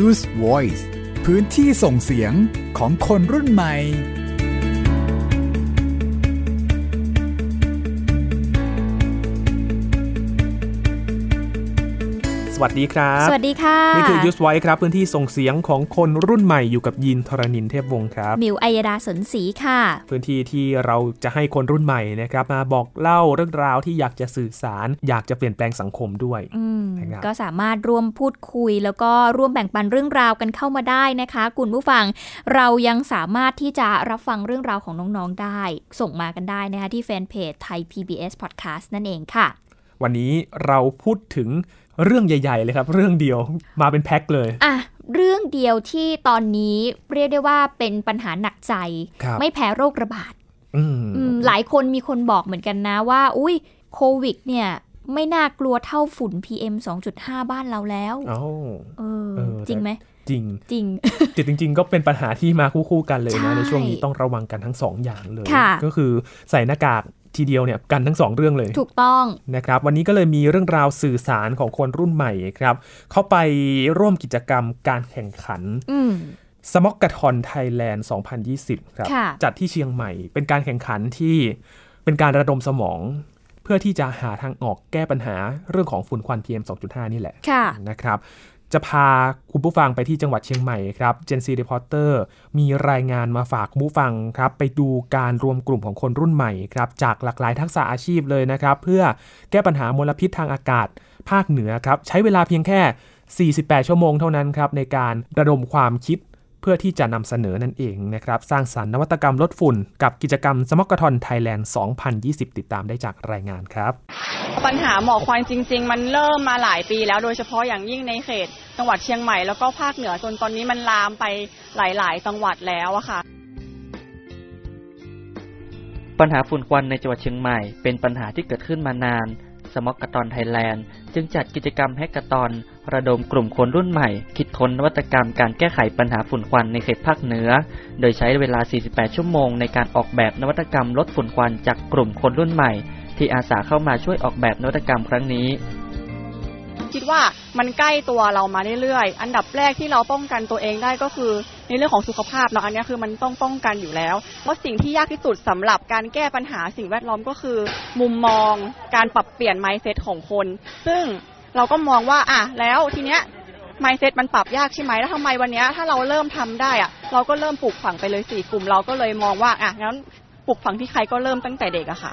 Use Voice พื้นที่ส่งเสียงของคนรุ่นใหม่ วัสดีครับ สวัสดีค่ะ นี่คือ Use Voice ครับ พื้นที่ส่งเสียงของคนรุ่นใหม่อยู่กับยินทรณินเทพวงศ์ครับ มิวอัยดาสนศรีค่ะ พื้นที่ที่เราจะให้คนรุ่นใหม่นะครับมาบอกเล่าเรื่องราวที่อยากจะสื่อสาร อยากจะเปลี่ยนแปลงสังคมด้วยนะครับก็สามารถร่วมพูดคุย แล้วก็ร่วมแบ่งปันเรื่องราวกันเข้ามาได้นะคะคุณผู้ฟัง เรายังสามารถที่จะรับฟังเรื่องราวของน้องๆได้ ส่งมากันได้นะคะที่แฟนเพจไทย PBS Podcast นั่นเองค่ะ วันนี้เราพูดถึง เรื่องใหญ่ ๆ เลยครับ เรื่องเดียวมาเป็นแพ็คเลยอะเรื่องเดียวที่ตอนนี้เรียกได้ว่าเป็นปัญหาหนักใจ ไม่แพ้โรคระบาดหลายคนมีคนบอกเหมือนกันนะว่า อุ้ยโควิด เนี่ย ไม่น่ากลัวเท่าฝุ่น PM 2.5 บ้านเราแล้วเออจริงไหมจริงจริงจริงจริงก็เป็นปัญหาที่มาคู่ๆกันเลยนะในช่วงนี้ต้องระวังกันทั้งสองอย่างเลย ก็คือใส่หน้ากาก ทีเดียวเนี่ยกันทั้งสองเรื่องเลย ถูกต้องนะครับ วันนี้ก็เลยมีเรื่องราวสื่อสารของคนรุ่นใหม่ครับเข้าไปร่วมกิจกรรมการแข่งขันสม็อกกะทอนไทยแลนด์ 2020 ครับ จัดที่เชียงใหม่ เป็นการแข่งขันที่เป็นการระดมสมอง เพื่อที่จะหาทางออกแก้ปัญหาเรื่องของฝุ่นควัน PM 2.5 นี่แหละนะครับ จะพาคุณผู้ฟังไปที่จังหวัดเชียงใหม่ครับ Gen Z Reporter มีรายงานมาฝากคุณผู้ฟังครับ ไปดูการรวมกลุ่มของคนรุ่นใหม่ครับ จากหลากหลายทักษะอาชีพเลยนะครับ เพื่อแก้ปัญหามลพิษทางอากาศภาคเหนือครับ ใช้เวลาเพียงแค่ 48 ชั่วโมงเท่านั้นครับ ในการระดมความคิด เพื่อที่จะนำเสนอนั่นเองนะครับ สร้างสรรค์นวัตกรรมลดฝุ่น กับกิจกรรม Smogathon Thailand 2020 ติดตามได้จากรายงานครับ ปัญหาหมอกควันจริง ๆ มันเริ่มมาหลายปีแล้วโดยเฉพาะอย่างยิ่งในเขต จังหวัดเชียงใหม่แล้วก็ภาคเหนือจนตอนนี้มันลามไปหลาย ๆ จังหวัดแล้วอะค่ะปัญหาฝุ่นควันในจังหวัดเชียงใหม่ เป็นปัญหาที่เกิดขึ้นมานาน Smogathon Thailand จึงจัดกิจกรรม hackathon ระดมกลุ่มคนรุ่นใหม่ คิดค้นนวัตกรรมการแก้ไขปัญหาฝุ่นควันในเขตภาคเหนือ โดยใช้เวลา 48 ชั่วโมงในการออกแบบนวัตกรรมลดฝุ่นควันจากกลุ่มคนรุ่นใหม่ ที่อาสาเข้ามาช่วยออกแบบนวัตกรรมครั้งนี้คิดว่ามันใกล้ตัวเรามาเรื่อยๆ อันดับแรกที่เราป้องกันตัวเองได้ก็คือในเรื่องของสุขภาพเนาะ อันนี้คือมันต้องป้องกันอยู่แล้ว เพราะสิ่งที่ยากที่สุดสำหรับการแก้ปัญหาสิ่งแวดล้อมก็คือ มุมมอง การปรับเปลี่ยนไมเซ็ตของคน ซึ่ง เราก็มองว่าอะแล้วทีเนี้ยไมเซ็ตมันปรับยากใช่ไหมแล้วทำไมวันนี้ถ้าเราเริ่มทำได้อะเราก็เริ่มปลูกฝังไปเลยสี่กลุ่ม เราก็เลยมองว่าอะงั้นปลูกฝังที่ใครก็เริ่มตั้งแต่เด็กอะค่ะ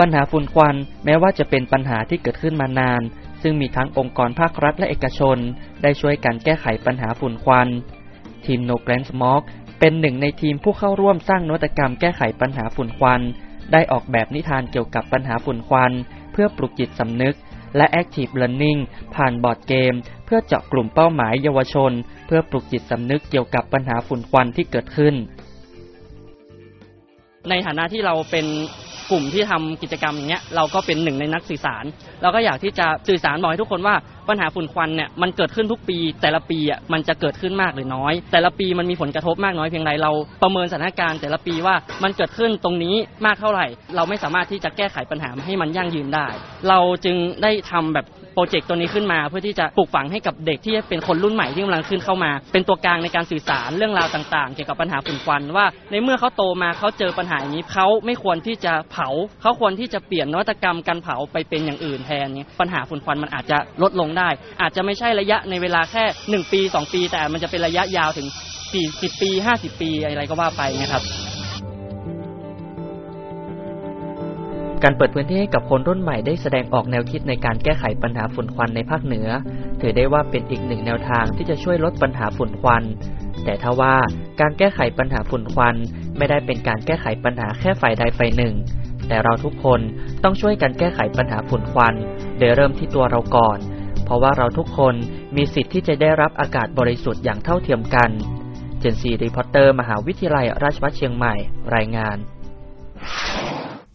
ปัญหาฝุ่นควันแม้ว่าจะเป็นปัญหาที่เกิดขึ้นมานาน ซึ่งมีทั้งองค์กรภาครัฐและเอกชน ได้ช่วยกันแก้ไขปัญหาฝุ่นควัน ทีม No Grand Smog เป็นหนึ่งในทีมผู้เข้าร่วมสร้างนวัตกรรมแก้ไขปัญหาฝุ่นควัน ได้ออกแบบนิทานเกี่ยวกับปัญหาฝุ่นควัน เพื่อปลุกจิตสำนึก และ Active Learning ผ่านบอร์ดเกม เพื่อเจาะกลุ่มเป้าหมายเยาวชน เพื่อปลุกจิตสำนึกเกี่ยวกับปัญหาฝุ่นควันที่เกิดขึ้น ในฐานะที่เราเป็นกลุ่มที่ทำกิจกรรมอย่างเงี้ยเราก็เป็นหนึ่งในนักสื่อสาร เราก็อยากที่จะสื่อสารบอกให้ทุกคนว่า ปัญหาฝุ่นควันเนี่ยมันเกิดขึ้นทุกปี แต่ละปีอะมันจะเกิดขึ้นมากหรือน้อย แต่ละปีมันมีผลกระทบมากน้อยเพียงไรเราประเมินสถานการณ์ แต่ละปีว่ามันเกิดขึ้นตรงนี้มากเท่าไหร่ เราไม่สามารถที่จะแก้ไขปัญหาให้มันยั่งยืนได้ เราจึงได้ทำแบบโปรเจกต์ตัวนี้ขึ้นมา เพื่อที่จะปลูกฝังให้กับเด็กที่เป็นคนรุ่นใหม่ที่กำลังขึ้นเข้ามา เป็นตัวกลางในการสื่อสารเรื่องราวต่างๆ เกี่ยวกับปัญหาฝุ่นควันว่า ในเมื่อเขาโตมาเขาเจอปัญหาอย่างนี้เขาไม่ควรที่จะเผาเขาควรที่จะเปลี่ยนนวัตกรรมการเผาไปเป็นอย่างอื่นแทนนี้ปัญหาฝุ่นควันมันอาจจะลดลงได้อาจจะไม่ใช่ระยะในเวลาแค่ 1 ปี 2 ปี แต่มันจะเป็นระยะยาวถึง 40 ปี 50 ปีอะไรก็ว่าไปนะครับการเปิดพื้นที่ให้กับคนรุ่นใหม่ได้แสดงออกแนวคิดในการแก้ไขปัญหาฝุ่นควันในภาคเหนือ ถือได้ว่าเป็นอีกหนึ่งแนวทางที่จะช่วยลดปัญหาฝุ่นควัน แต่ถ้าว่าการแก้ไขปัญหาฝุ่นควัน ไม่ได้เป็นการแก้ไขปัญหาแค่ฝ่ายใดฝ่ายหนึ่ง แต่เราทุกคนต้องช่วยกันแก้ไขปัญหาฝุ่นควัน โดยเริ่มที่ตัวเราก่อน ราะว่าเราทุกคนมีสิทธิ์ที่จะได้รับอากาศบริสุทธิ์อย่างเท่าเทียมกันเจนซีรีพอร์เตอร์มหาวิทยาลัยราชภัฏเชียงใหม่ รายงาน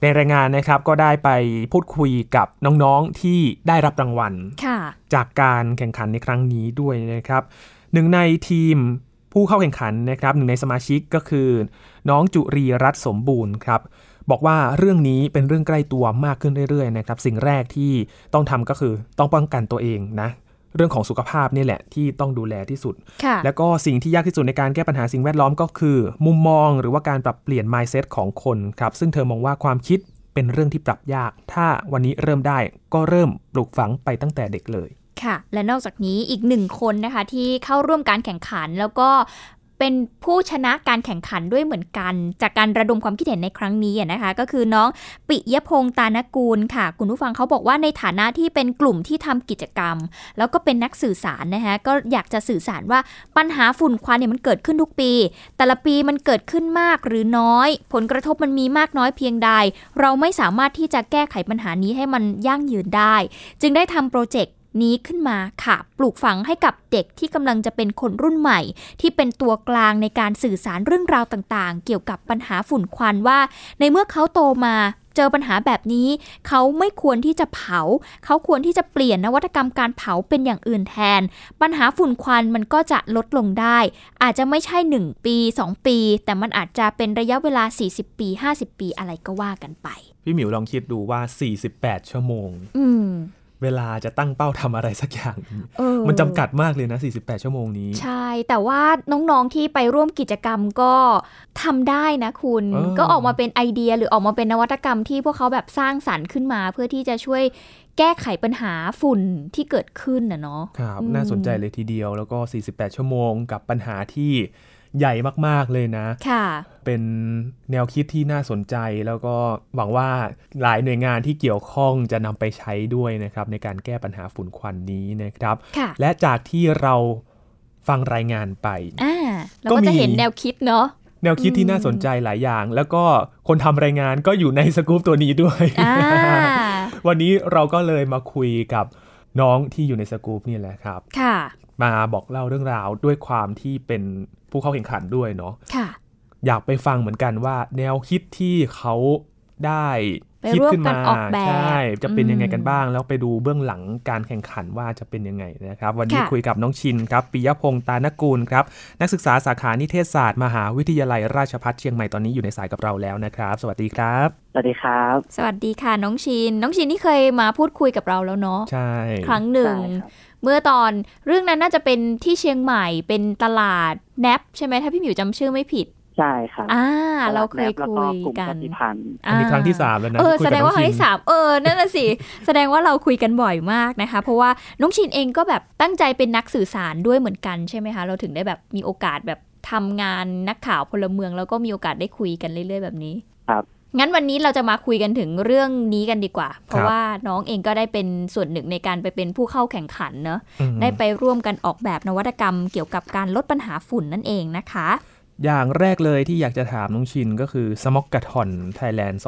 ในรายงานนะครับก็ได้ไปพูดคุยกับน้องๆที่ได้รับรางวัลจากการแข่งขันในครั้งนี้ด้วยนะครับ หนึ่งในทีมผู้เข้าแข่งขันนะครับหนึ่งในสมาชิกก็คือ น้องจุรีรัตสมบูรณ์ครับ บอกว่าเรื่องนี้เป็นเรื่องใกล้ตัวมากขึ้นเรื่อยๆนะครับสิ่งแรกที่ต้องทำก็คือต้องป้องกันตัวเองนะเรื่องของสุขภาพนี่แหละที่ต้องดูแลที่สุด แล้วก็สิ่งที่ยากที่สุดในการแก้ปัญหาสิ่งแวดล้อมก็คือ มุมมองหรือว่าการปรับเปลี่ยน mindset ของคนครับ ซึ่งเธอมองว่าความคิดเป็นเรื่องที่ปรับยาก ถ้าวันนี้เริ่มได้ก็เริ่มปลูกฝังไปตั้งแต่เด็กเลยค่ะและนอกจากนี้อีกหนึ่งคนนะคะที่เข้าร่วมการแข่งขัน แล้วก็ เป็นผู้ชนะการแข่งขันด้วยเหมือนกัน จากการระดมความคิดเห็นในครั้งนี้นะคะ ก็คือน้องปิยพงษ์ตานกูลค่ะ คุณผู้ฟังเขาบอกว่าในฐานะที่เป็นกลุ่มที่ทำกิจกรรม แล้วก็เป็นนักสื่อสารนะคะก็อยากจะสื่อสารว่าปัญหาฝุ่นควันเนี่ยมันเกิดขึ้นทุกปี แต่ละปีมันเกิดขึ้นมากหรือน้อย ผลกระทบมันมีมากน้อยเพียงใด เราไม่สามารถที่จะแก้ไขปัญหานี้ให้มันยั่งยืนได้ จึงได้ทำโปรเจกต์ นี้ขึ้นมาค่ะ ปลูกฝังให้กับเด็กที่กำลังจะเป็นคนรุ่นใหม่ ที่เป็นตัวกลางในการสื่อสารเรื่องราวต่างๆ เกี่ยวกับปัญหาฝุ่นควันว่า ในเมื่อเขาโตมาเจอปัญหาแบบนี้ เขาไม่ควรที่จะเผา เขาควรที่จะเปลี่ยนนวัตกรรมการเผาเป็นอย่างอื่นแทน ปัญหาฝุ่นควันมันก็จะลดลงได้ อาจจะไม่ใช่ 1 ปี 2 ปี แต่มันอาจจะเป็นระยะเวลา 40 ปี 50 ปีอะไรก็ว่ากันไป พี่หมิวลองคิดดูว่า 48 ชั่วโมง อืม เวลาจะตั้งเป้าทำอะไรสักอย่าง มันจำกัดมากเลยนะ 48 ชั่วโมงนี้ ใช่ แต่ว่าน้องๆที่ไปร่วมกิจกรรมก็ทำได้นะคุณ ก็ออกมาเป็นไอเดียหรือออกมาเป็นนวัตกรรมที่พวกเขาแบบสร้างสรรค์ขึ้นมา เพื่อที่จะช่วยแก้ไขปัญหาฝุ่นที่เกิดขึ้นนะเนาะ ครับ น่าสนใจเลยทีเดียว แล้วก็ 48 ชั่วโมงกับปัญหาที่ ใหญ่มากๆเลยนะ ค่ะ เป็นแนวคิดที่น่าสนใจแล้วก็หวังว่าหลายหน่วยงานที่เกี่ยวข้องจะนำไปใช้ด้วยนะครับ ในการแก้ปัญหาฝุ่นควันนี้นะครับ และจากที่เราฟังรายงานไปเราก็จะเห็นแนวคิดเนาะแนวคิดที่น่าสนใจหลายอย่าง แล้วก็คนทำรายงานก็อยู่ในสกู๊ปตัวนี้ด้วย วันนี้เราก็เลยมาคุยกับน้องที่อยู่ในสกู๊ปนี่แหละครับ ค่ะ มาบอกเล่าเรื่องราวด้วยความที่เป็น ผู้เข้าแข่งขันด้วยเนาะค่ะอยากไปฟังเหมือนกันว่า แนวคิดที่เขาได้คิดขึ้นมาใช่จะเป็นยังไงกันบ้าง แล้วไปดูเบื้องหลังการแข่งขันว่าจะเป็นยังไงนะครับ วันนี้คุยกับน้องชินครับปิยพงษ์ตานกูลครับ นักศึกษาสาขานิเทศศาสตร์มหาวิทยาลัยราชภัฏเชียงใหม่ตอนนี้อยู่ในสายกับเราแล้วนะครับ สวัสดีครับ สวัสดีครับ สวัสดีค่ะน้องชิน น้องชินที่เคยมาพูดคุยกับเราแล้วเนาะใช่ ครั้งหนึ่ง เมื่อตอนเรื่องนั้นน่าจะเป็นที่เชียงใหม่เป็นตลาดแนปใช่ไหมถ้าพี่หมิวจำชื่อไม่ผิดใช่ครับอ่า เราเคยคุยกันอันนี้ครั้งที่สามแล้วนะเออแสดงว่าครั้งที่สามเออนั่นน่ะสิ แสดงว่าเราคุยกันบ่อยมากนะคะ เพราะว่าน้องชินเองก็แบบตั้งใจเป็นนักสื่อสารด้วยเหมือนกันใช่ไหมคะ เราถึงได้แบบมีโอกาสแบบทำงานนักข่าวพลเมือง แล้วก็มีโอกาสได้คุยกันเรื่อยๆแบบนี้ ครับ งั้นวันนี้เราจะมาคุยกันถึงเรื่องนี้กันดีกว่า เพราะว่าน้องเองก็ได้เป็นส่วนหนึ่งในการไปเป็นผู้เข้าแข่งขันเนอะได้ไปร่วมกันออกแบบนวัตกรรม เกี่ยวกับการลดปัญหาฝุ่นนั่นเองนะคะ อย่างแรกเลยที่อยากจะถามน้องชินก็คือ Smogathon Thailand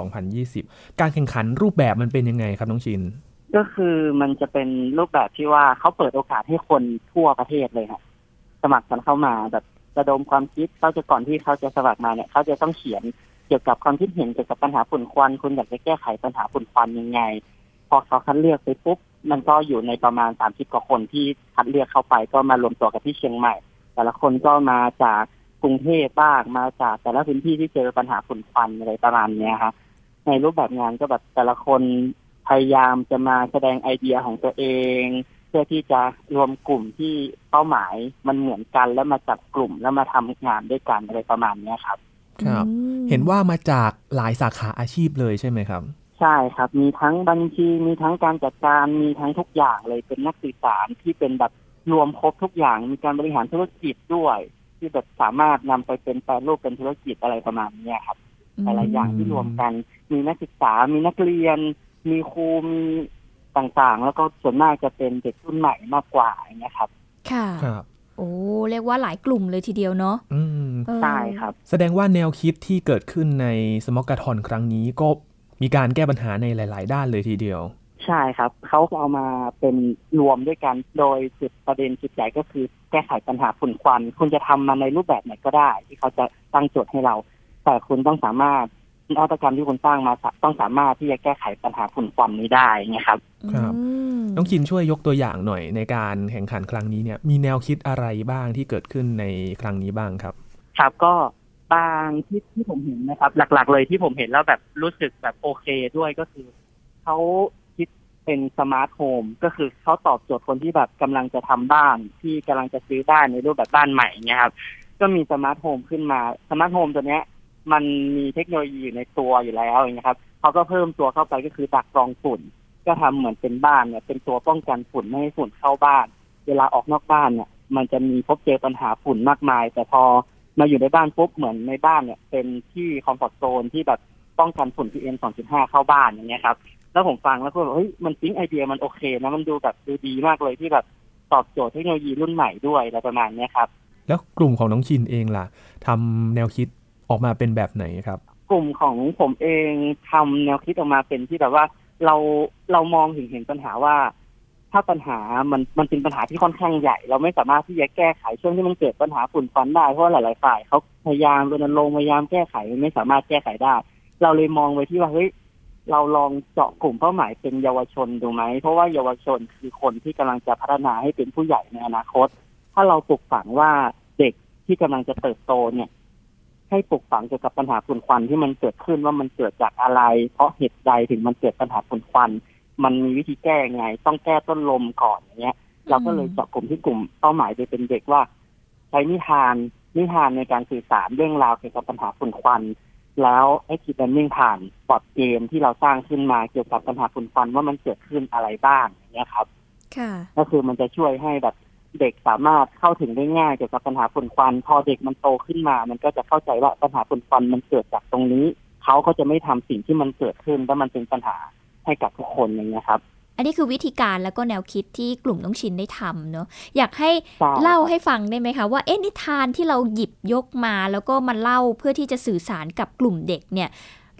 2020 การแข่งขันรูปแบบมันเป็นยังไงครับน้องชินก็คือมันจะเป็นรูปแบบที่ว่าเขาเปิดโอกาสให้คนทั่วประเทศเลยครับสมัครกันเข้ามาแบบระดมความคิดเขาจะก่อนที่เขาจะสมัครมาเนี่ยเขาจะต้องเขียน เกี่ยวกับความคิดเห็นเกี่ยวกับปัญหาฝุ่นควันคุณอยากจะแก้ไขปัญหาฝุ่นควันยังไง พอเขาคัดเลือกไปปุ๊บมันก็อยู่ในประมาณสามสิบกว่าคนที่คัดเลือกเข้าไปก็มารวมตัวกันที่เชียงใหม่ แต่ละคนก็มาจากกรุงเทพบ้างมาจากแต่ละพื้นที่ที่เจอปัญหาฝุ่นควันอะไรประมาณนี้ครับในรูปแบบงานก็แบบแต่ละคนพยายามจะมาแสดงไอเดียของตัวเอง เพื่อที่จะรวมกลุ่มที่เป้าหมายมันเหมือนกันแล้วมาจับกลุ่มแล้วมาทำงานด้วยกันอะไรประมาณนี้ครับ ครับ เห็นว่ามาจากหลายสาขาอาชีพเลยใช่ไหมครับ ใช่ครับ มีทั้งบัญชีมีทั้งการจัดการมีทั้งทุกอย่างเลยเป็นนักสื่อสารที่เป็นแบบรวมครบทุกอย่างมีการบริหารธุรกิจด้วย ที่แบบสามารถนำไปเป็นแปรรูปเป็นธุรกิจอะไรประมาณนี้ครับหลายอย่างที่รวมกัน มีนักศึกษา มีนักเรียน มีครูมีต่างๆ แล้วก็ส่วนมากจะเป็นเด็กรุ่นใหม่มากกว่าอย่างเงี้ยครับ ค่ะครับ โอ้เรียกว่าหลายกลุ่มเลยทีเดียวเนาะใช่ครับ แสดงว่าแนวคิดที่เกิดขึ้นในสมอกกาทอนครั้งนี้ก็มีการแก้ปัญหาในหลาย ๆ ด้านเลยทีเดียว ใช่ครับ เขาเอามาเป็นรวมด้วยกันโดยจุดประเด็นจุดใหญ่ก็คือแก้ไขปัญหาฝุ่นควัน คุณจะทำมาในรูปแบบไหนก็ได้ ที่เขาจะตั้งโจทย์ให้เรา แต่คุณต้องสามารถนวัตกรรมที่คุณสร้างมาต้องสามารถที่จะแก้ไขปัญหาฝุ่นควันนี้ได้ไงครับ ครับ น้องคินช่วยยกตัวอย่างหน่อยในการแข่งขันครั้งนี้เนี่ยมีแนวคิดอะไรบ้างที่เกิดขึ้นในครั้งนี้บ้างครับ ครับก็บางที่ที่ผมเห็นนะครับ หลัก ๆ เลยที่ผมเห็นแล้วแบบรู้สึกแบบโอเคด้วยก็คือเขาคิดเป็น smart home ก็คือเขาตอบโจทย์คนที่แบบกำลังจะทำบ้าน ที่กำลังจะซื้อบ้านในรูปแบบบ้านใหม่เงี้ยครับก็มี smart home ขึ้นมา smart home ตัวเนี้ย มันมีเทคโนโลยีอยู่ในตัวอยู่แล้วอย่างเงี้ยครับเขาก็เพิ่มตัวเข้าไปก็คือดักกรองฝุ่น ก็ทำเหมือนเป็นบ้านเนี่ย เป็นตัวป้องกันฝุ่นไม่ให้ฝุ่นเข้าบ้าน เวลาออกนอกบ้านเนี่ย มันจะมีพบเจอปัญหาฝุ่นมากมาย แต่พอมาอยู่ในบ้านปุ๊บเหมือนในบ้านเนี่ย เป็นที่ comfort zone ที่แบบป้องกันฝุ่น PM 2.5เข้าบ้านอย่างเงี้ยครับแล้วผมฟังแล้วก็แบบเฮ้ยมันซิงไอเดียมันโอเคนะมันดูแบบดูดีมากเลยที่แบบตอบโจทย์เทคโนโลยีรุ่นใหม่ด้วยอะไรประมาณนี้ครับแล้วกลุ่มของน้องชินเองล่ะทำแนวคิดออกมาเป็นแบบไหนครับ กลุ่มของผมเองทำแนวคิดออกมาเป็นที่แบบว่า เราเรามองเห็นเห็นปัญหาว่า ถ้าปัญหามันมันเป็นปัญหาที่ค่อนข้างใหญ่ เราไม่สามารถที่จะแก้ไขช่วงที่มันเกิดปัญหาฝุ่นควันได้เพราะหลาย ๆ ฝ่ายเขาพยายามรณรงค์พยายามแก้ไขไม่สามารถแก้ไขได้ เราเลยมองไปที่ว่าเฮ้ยเราลองเจาะกลุ่มเป้าหมายเป็นเยาวชนดูไหม เพราะว่าเยาวชนคือคนที่กำลังจะพัฒนาให้เป็นผู้ใหญ่ในอนาคต ถ้าเราปลูกฝังว่าเด็กที่กำลังจะเติบโตเนี่ย ให้ปลูกฝังเกี่ยวกับปัญหาฝุ่นควันที่มันเกิดขึ้นว่ามันเกิดจากอะไร เพราะเหตุใดถึงมันเกิดปัญหาฝุ่นควัน มันมีวิธีแก้ไง ต้องแก้ต้นลมก่อนอย่างเงี้ย เราก็เลยเจาะกลุ่มที่กลุ่มเป้าหมายโดยเป็นเด็กว่า ใช้นิทานนิทานในการสื่อสารเรื่องราวเกี่ยวกับปัญหาฝุ่นควัน แล้วไอ้คิดแลนนิ่งผ่านบอร์ดเกมที่เราสร้างขึ้นมาเกี่ยวกับปัญหาฝุ่นควันว่ามันเกิดขึ้นอะไรบ้างอย่างเงี้ยครับค่ะก็คือมันจะช่วยให้แบบ เด็กสามารถเข้าถึงได้ง่ายเกี่ยวกับปัญหาฝุ่นควัน พอเด็กมันโตขึ้นมา มันก็จะเข้าใจว่าปัญหาฝุ่นควันมันเกิดจากตรงนี้ เขาก็จะไม่ทำสิ่งที่มันเกิดขึ้นแล้วมันเป็นปัญหาให้กับทุกคนอย่างเงี้ยครับ อันนี้คือวิธีการแล้วก็แนวคิดที่กลุ่มน้องชินได้ทำเนาะอยากให้เล่าให้ฟังได้ไหมคะ ว่าเอ๊ะนิทานที่เราหยิบยกมา แล้วก็มาเล่าเพื่อที่จะสื่อสารกับกลุ่มเด็กเนี่ย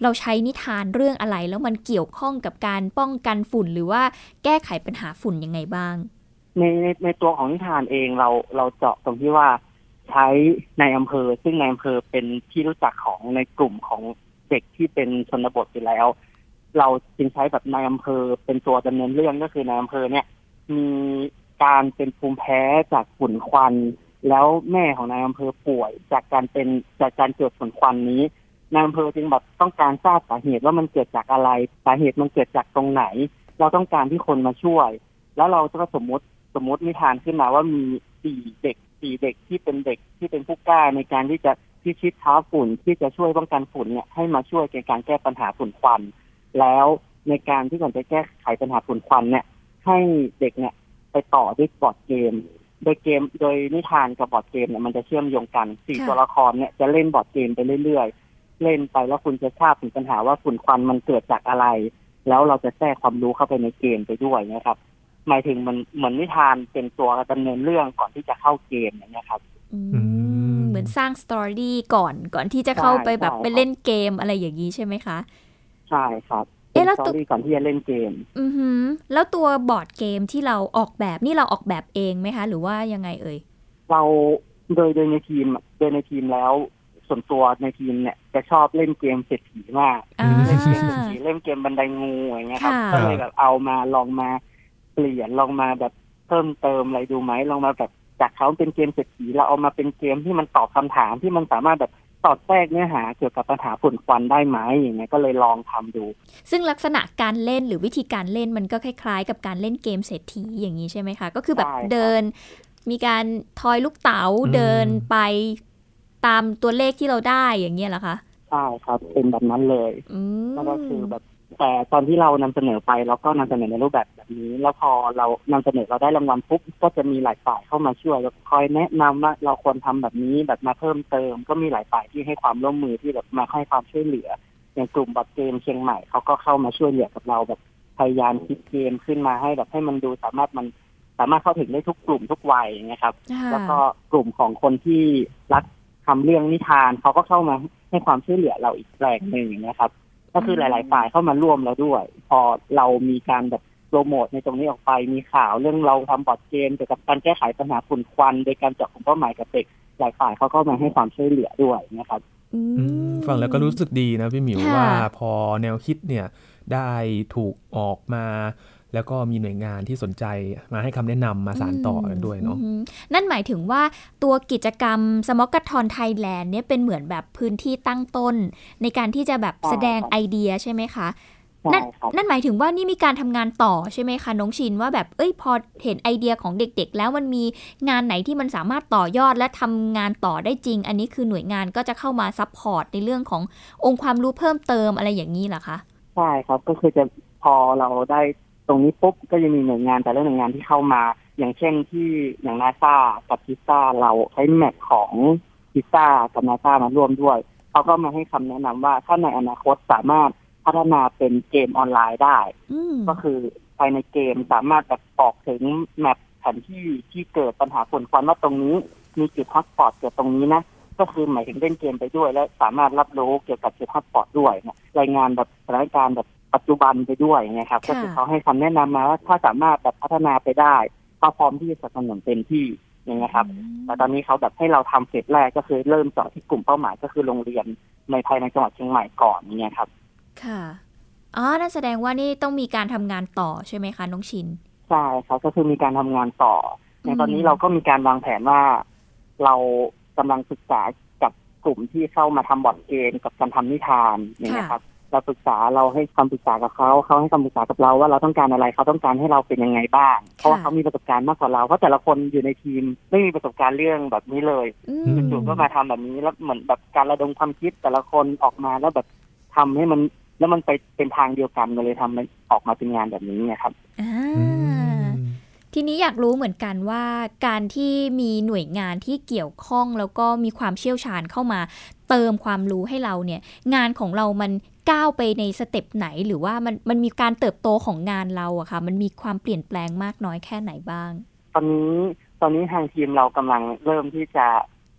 เราใช้นิทานเรื่องอะไรแล้วมันเกี่ยวข้องกับการป้องกันฝุ่น หรือว่าแก้ไขปัญหาฝุ่นยังไงบ้าง ในในในตัวของนิทานเองเราเราเจาะตรงที่ว่าใช้ในอำเภอ ซึ่งในอำเภอเป็นที่รู้จักของในกลุ่มของเด็กที่เป็นชนบทอยู่แล้ว เราจึงใช้แบบในอำเภอเป็นตัวดำเนินเรื่องก็คือในอำเภอเนี่ย มีการเป็นภูมิแพ้จากฝุ่นควัน แล้วแม่ของนายอำเภอป่วย จากการเป็นจากการเกิดฝุ่นควันนี้นายอำเภอจึงแบบต้องการทราบสาเหตุว่ามันเกิดจากอะไรสาเหตุมันเกิดจากตรงไหน เราต้องการที่คนมาช่วย แล้วเราก็สมมติ มมตินิทานขึ้นมาว่ามีสี่เด็กสี่เด็กที่เป็นเด็กที่เป็นผู้กล้าในการที่จะพิชิตท้าฝุ่นที่จะช่วยป้องกันฝุ่นเนี่ยให้มาช่วยในการแก้ปัญหาฝุ่นควัน แล้วในการที่ก่อนจะแก้ไขปัญหาฝุ่นควันเนี่ย ให้เด็กเนี่ยไปต่อด้วย board game โดยเกมโดยนิทานกับ board game เนี่ยมันจะเชื่อมโยงกันสี่ตัวละครเนี่ยจะเล่น board game ไปเรื่อยๆ เล่นไปแล้วคุณจะทราบถึงปัญหาว่าฝุ่นควันมันเกิดจากอะไร แล้วเราจะแทรกความรู้เข้าไปในเกมไปด้วยนะครับ หมายถึงมันเหมือนนิทานเป็นตัวดำเนินเรื่องก่อนที่จะเข้าเกมอย่างนี้ครับเหมือนสร้าง story ก่อนก่อนที่จะเข้าไปแบบไปเล่นเกมอะไรอย่างนี้ใช่ไหมคะ ใช่ครับเอ๊ะแล้วตัวก่อนที่จะเล่นเกม อือหือ แล้วตัวบอร์ดเกมที่เราออกแบบนี่เราออกแบบเองไหมคะ หรือว่ายังไงเอ่ย เราโดยโดยในทีมโดยในทีมแล้วส่วนตัวในทีมเนี่ยจะชอบเล่นเกมเศรษฐีมากเล่นเกมเศรษฐีเล่นเกมบันไดงูอย่างเงี้ยครับก็เลยแบบเอามาลองมาเปลี่ยนลองมาแบบเพิ่มเติมอะไรดูไหมลองมาแบบจากเขาเป็นเกมเศรษฐีเราเอามาเป็นเกมที่มันตอบคำถามที่มันสามารถแบบสอดแทรกเนื้อหาเกี่ยวกับปัญหาฝุ่นควันได้ไหมอย่างเงี้ยก็เลยลองทำดู ซึ่งลักษณะการเล่นหรือวิธีการเล่นมันก็คล้ายๆ กับการเล่นเกมเศรษฐีอย่างนี้ใช่ไหมคะ ก็คือแบบเดิน มีการทอยลูกเต๋าเดินไปตามตัวเลขที่เราได้อย่างเงี้ยเหรอคะใช่ครับเป็นแบบนั้นเลยแล้วก็คือแบบ แต่ตอนที่เรานำเสนอไปเราก็นำเสนอในรูปแบบแบบนี้ แล้วพอเรานำเสนอเราได้รางวัลปุ๊บก็จะมีหลายฝ่ายเข้ามาช่วยแล้วคอยแนะนำว่าเราควรทำแบบนี้แบบมาเพิ่มเติม ก็มีหลายฝ่ายที่ให้ความร่วมมือที่แบบมาให้ความช่วยเหลืออย่างกลุ่มบัตเกมเชียงใหม่เขาก็เข้ามาช่วยเหลือกับเราแบบพยายามคิดเกมขึ้นมาให้แบบให้มันดูสามารถมันสามารถเข้าถึงได้ทุกกลุ่มทุกวัยนะครับ แล้วก็กลุ่มของคนที่รักทำเรื่องนิทานเขาก็เข้ามาให้ความช่วยเหลือเราอีกแรงหนึ่งนะครับ ก็คือหลาย ๆ ฝ่ายเข้ามาร่วมเราด้วย พอเรามีการแบบโปรโมทในตรงนี้ออกไปมีข่าวเรื่องเราทำบอร์ดเกมเกี่ยวกับการแก้ไขปัญหาฝุ่นควัน โดยการเจาะกลุ่มเป้าหมายกับเด็กหลายฝ่ายเขาก็มาให้ความช่วยเหลือด้วยนะครับฟังแล้วก็รู้สึกดีนะพี่หมิวว่าพอแนวคิดเนี่ยได้ถูกออกมา แล้วก็มีหน่วยงานที่สนใจมาให้คำแนะนำมาสารต่อกันด้วยเนาะนั่นหมายถึงว่าตัวกิจกรรมสมอกกัทอนไทยแลนด์เนี่ยเป็นเหมือนแบบพื้นที่ตั้งต้น ในการที่จะแบบแสดงไอเดียใช่ไหมคะใช่นั่นนั่นหมายถึงว่านี่มีการทำงานต่อใช่ไหมคะน้องชินว่าแบบเอ้ยพอเห็นไอเดียของเด็กๆ แล้วมันมีงานไหนที่มันสามารถต่อยอดและทำงานต่อได้จริง อันนี้คือหน่วยงานก็จะเข้ามา support ในเรื่องขององค์ความรู้เพิ่มเติมอะไรอย่างนี้เหรอคะใช่ครับก็คือจะพอเราได้ ตรงนี้ปุ๊บก็จะมีหน่วยงานแต่ละหน่วยงานที่เข้ามา อย่างเช่นที่อย่างนาซากับ GISTDA เราใช้ map ของ GISTDA กับนาซามาร่วมด้วยเขาก็มาให้คำแนะนำว่าถ้าในอนาคตสามารถพัฒนาเป็นเกมออนไลน์ได้ ก็คือภายในเกมสามารถแบบบอกถึง map แผนที่ที่เกิดปัญหาฝุ่นควันว่าตรงนี้ มีจุด hotspot เกิดตรงนี้นะก็คือหมายถึงเล่นเกมไปด้วย และสามารถรับรู้เกี่ยวกับจุด hotspot ด้วยรายงานแบบสถานการณ์แบบ ปัจจุบันไปด้วยนะครับ ก็คือเขาให้คำแนะนำมาว่าถ้าสามารถแบบพัฒนาไปได้เขาพร้อมที่จะสนับสนุนเต็มที่อย่างเงี้ยครับแต่ตอนนี้เขาแบบให้เราทำ phase แรกก็คือเริ่มเจาะที่กลุ่มเป้าหมายก็คือโรงเรียนในภายในจังหวัดเชียงใหม่ก่อนเนี่ยครับ ค่ะอ๋อนั่นแสดงว่านี่ต้องมีการทำงานต่อใช่ไหมคะน้องชินใช่ครับก็คือมีการทำงานต่อ ในตอนนี้เราก็มีการวางแผนว่า เรากำลังศึกษากับกลุ่มที่เข้ามาทำบอร์ดเกมกับการทำนิทานอย่างนี้ครับ เราปรึกษาเราให้คำปรึกษากับเขาเขาให้คำปรึกษากับเราว่าเราต้องการอะไรเขาต้องการให้เราเป็นยังไงบ้าง เพราะว่าเขามีประสบการณ์มากกว่าเราเพราะแต่ละคนอยู่ในทีมไม่มีประสบการณ์เรื่องแบบนี้เลยจู่ๆก็มาทำแบบนี้แล้วเหมือนแบบการระดมความคิดแต่ละคนออกมาแล้วแบบทำให้มันแล้วมันไปเป็นทางเดียวกันเลยทำมันออกมาเป็นงานแบบนี้นะครับทีนี้อยากรู้เหมือนกันว่าการที่มีหน่วยงานที่เกี่ยวข้องแล้วก็มีความเชี่ยวชาญเข้ามา เติมความรู้ให้เราเนี่ยงานของเรามันก้าวไปในสเต็ปไหนหรือว่ามันมันมีการเติบโตของงานเราอะค่ะมันมีความเปลี่ยนแปลงมากน้อยแค่ไหนบ้าง ตอนนี้ตอนนี้ทางทีมเรากำลังเริ่มที่จะ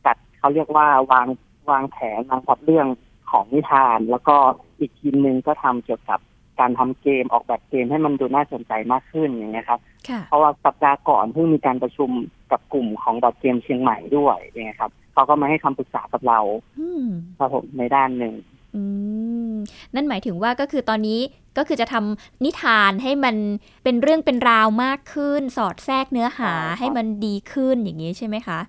จัดเขาเรียกว่าวางวางแผนวางพอดเรื่องของนิทาน แล้วก็อีกทีมหนึ่งก็ทำเกี่ยวกับการทำเกมออกแบบเกมให้มันดูน่าสนใจมากขึ้นอย่างเงี้ยครับเพราะว่าสัปดาห์ก่อนเพิ่งมีการประชุมกับกลุ่มของบอร์ดเกมเชียงใหม่ด้วยอย่างเงี้ยครับ เขาก็มาให้คำปรึกษากับเราครับผมในด้านหนึ่งนั่นหมายถึงว่าก็คือตอนนี้ก็คือจะทำนิทานให้มันเป็นเรื่องเป็นราวมากขึ้น สอดแทรกเนื้อหาให้มันดีขึ้นอย่างนี้ใช่ไหมคะ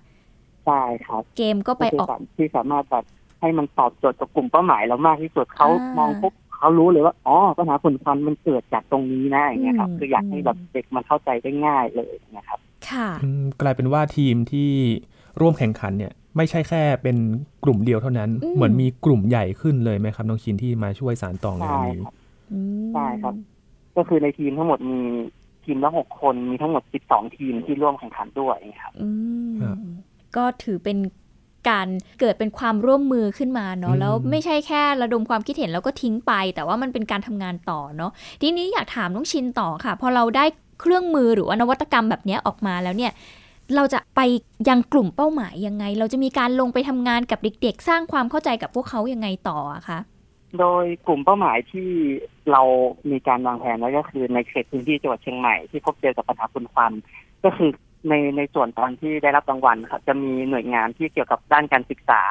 ใช่ครับ เกมก็ไปออกที่สามารถแบบให้มันตอบโจทย์กับกลุ่มเป้าหมายเรามากที่สุดเขามองปุ๊บเขารู้เลยว่าอ๋อปัญหาฝุ่นควันมันเกิดจากตรงนี้นะอย่างเงี้ยครับคืออยากให้แบบเด็กมันเข้าใจได้ง่ายเลยนะครับ ค่ะกลายเป็นว่าทีมที่ร่วมแข่งขันเนี่ย ไม่ใช่แค่เป็นกลุ่มเดียวเท่านั้น เหมือนมีกลุ่มใหญ่ขึ้นเลยไหมครับน้องชินที่มาช่วยสารต่องานนี้ใช่ครับ ก็คือในทีมทั้งหมดมีทีมละหกคนมีทั้งหมดสิบสองทีมที่ร่วมแข่งขันด้วยครับก็ถือเป็นการเกิดเป็นความร่วมมือขึ้นมาเนาะแล้วไม่ใช่แค่ระดมความคิดเห็นแล้วก็ทิ้งไป แต่ว่ามันเป็นการทำงานต่อเนาะทีนี้อยากถามน้องชินต่อค่ะ พอเราได้เครื่องมือหรือว่านวัตกรรมแบบนี้ออกมาแล้วเนี่ย เราจะไปยังกลุ่มเป้าหมายยังไง เราจะมีการลงไปทำงานกับเด็ก ๆ สร้างความเข้าใจกับพวกเขายังไงต่อคะโดยกลุ่มเป้าหมายที่เรามีการวางแผนไว้ก็คือในเขตพื้นที่จังหวัดเชียงใหม่ที่พบเจอกับปัญหาฝุ่นควันก็คือในในส่วนตอนที่ได้รับรางวัลครับจะมีหน่วยงานที่เกี่ยวกับด้านการศึกษา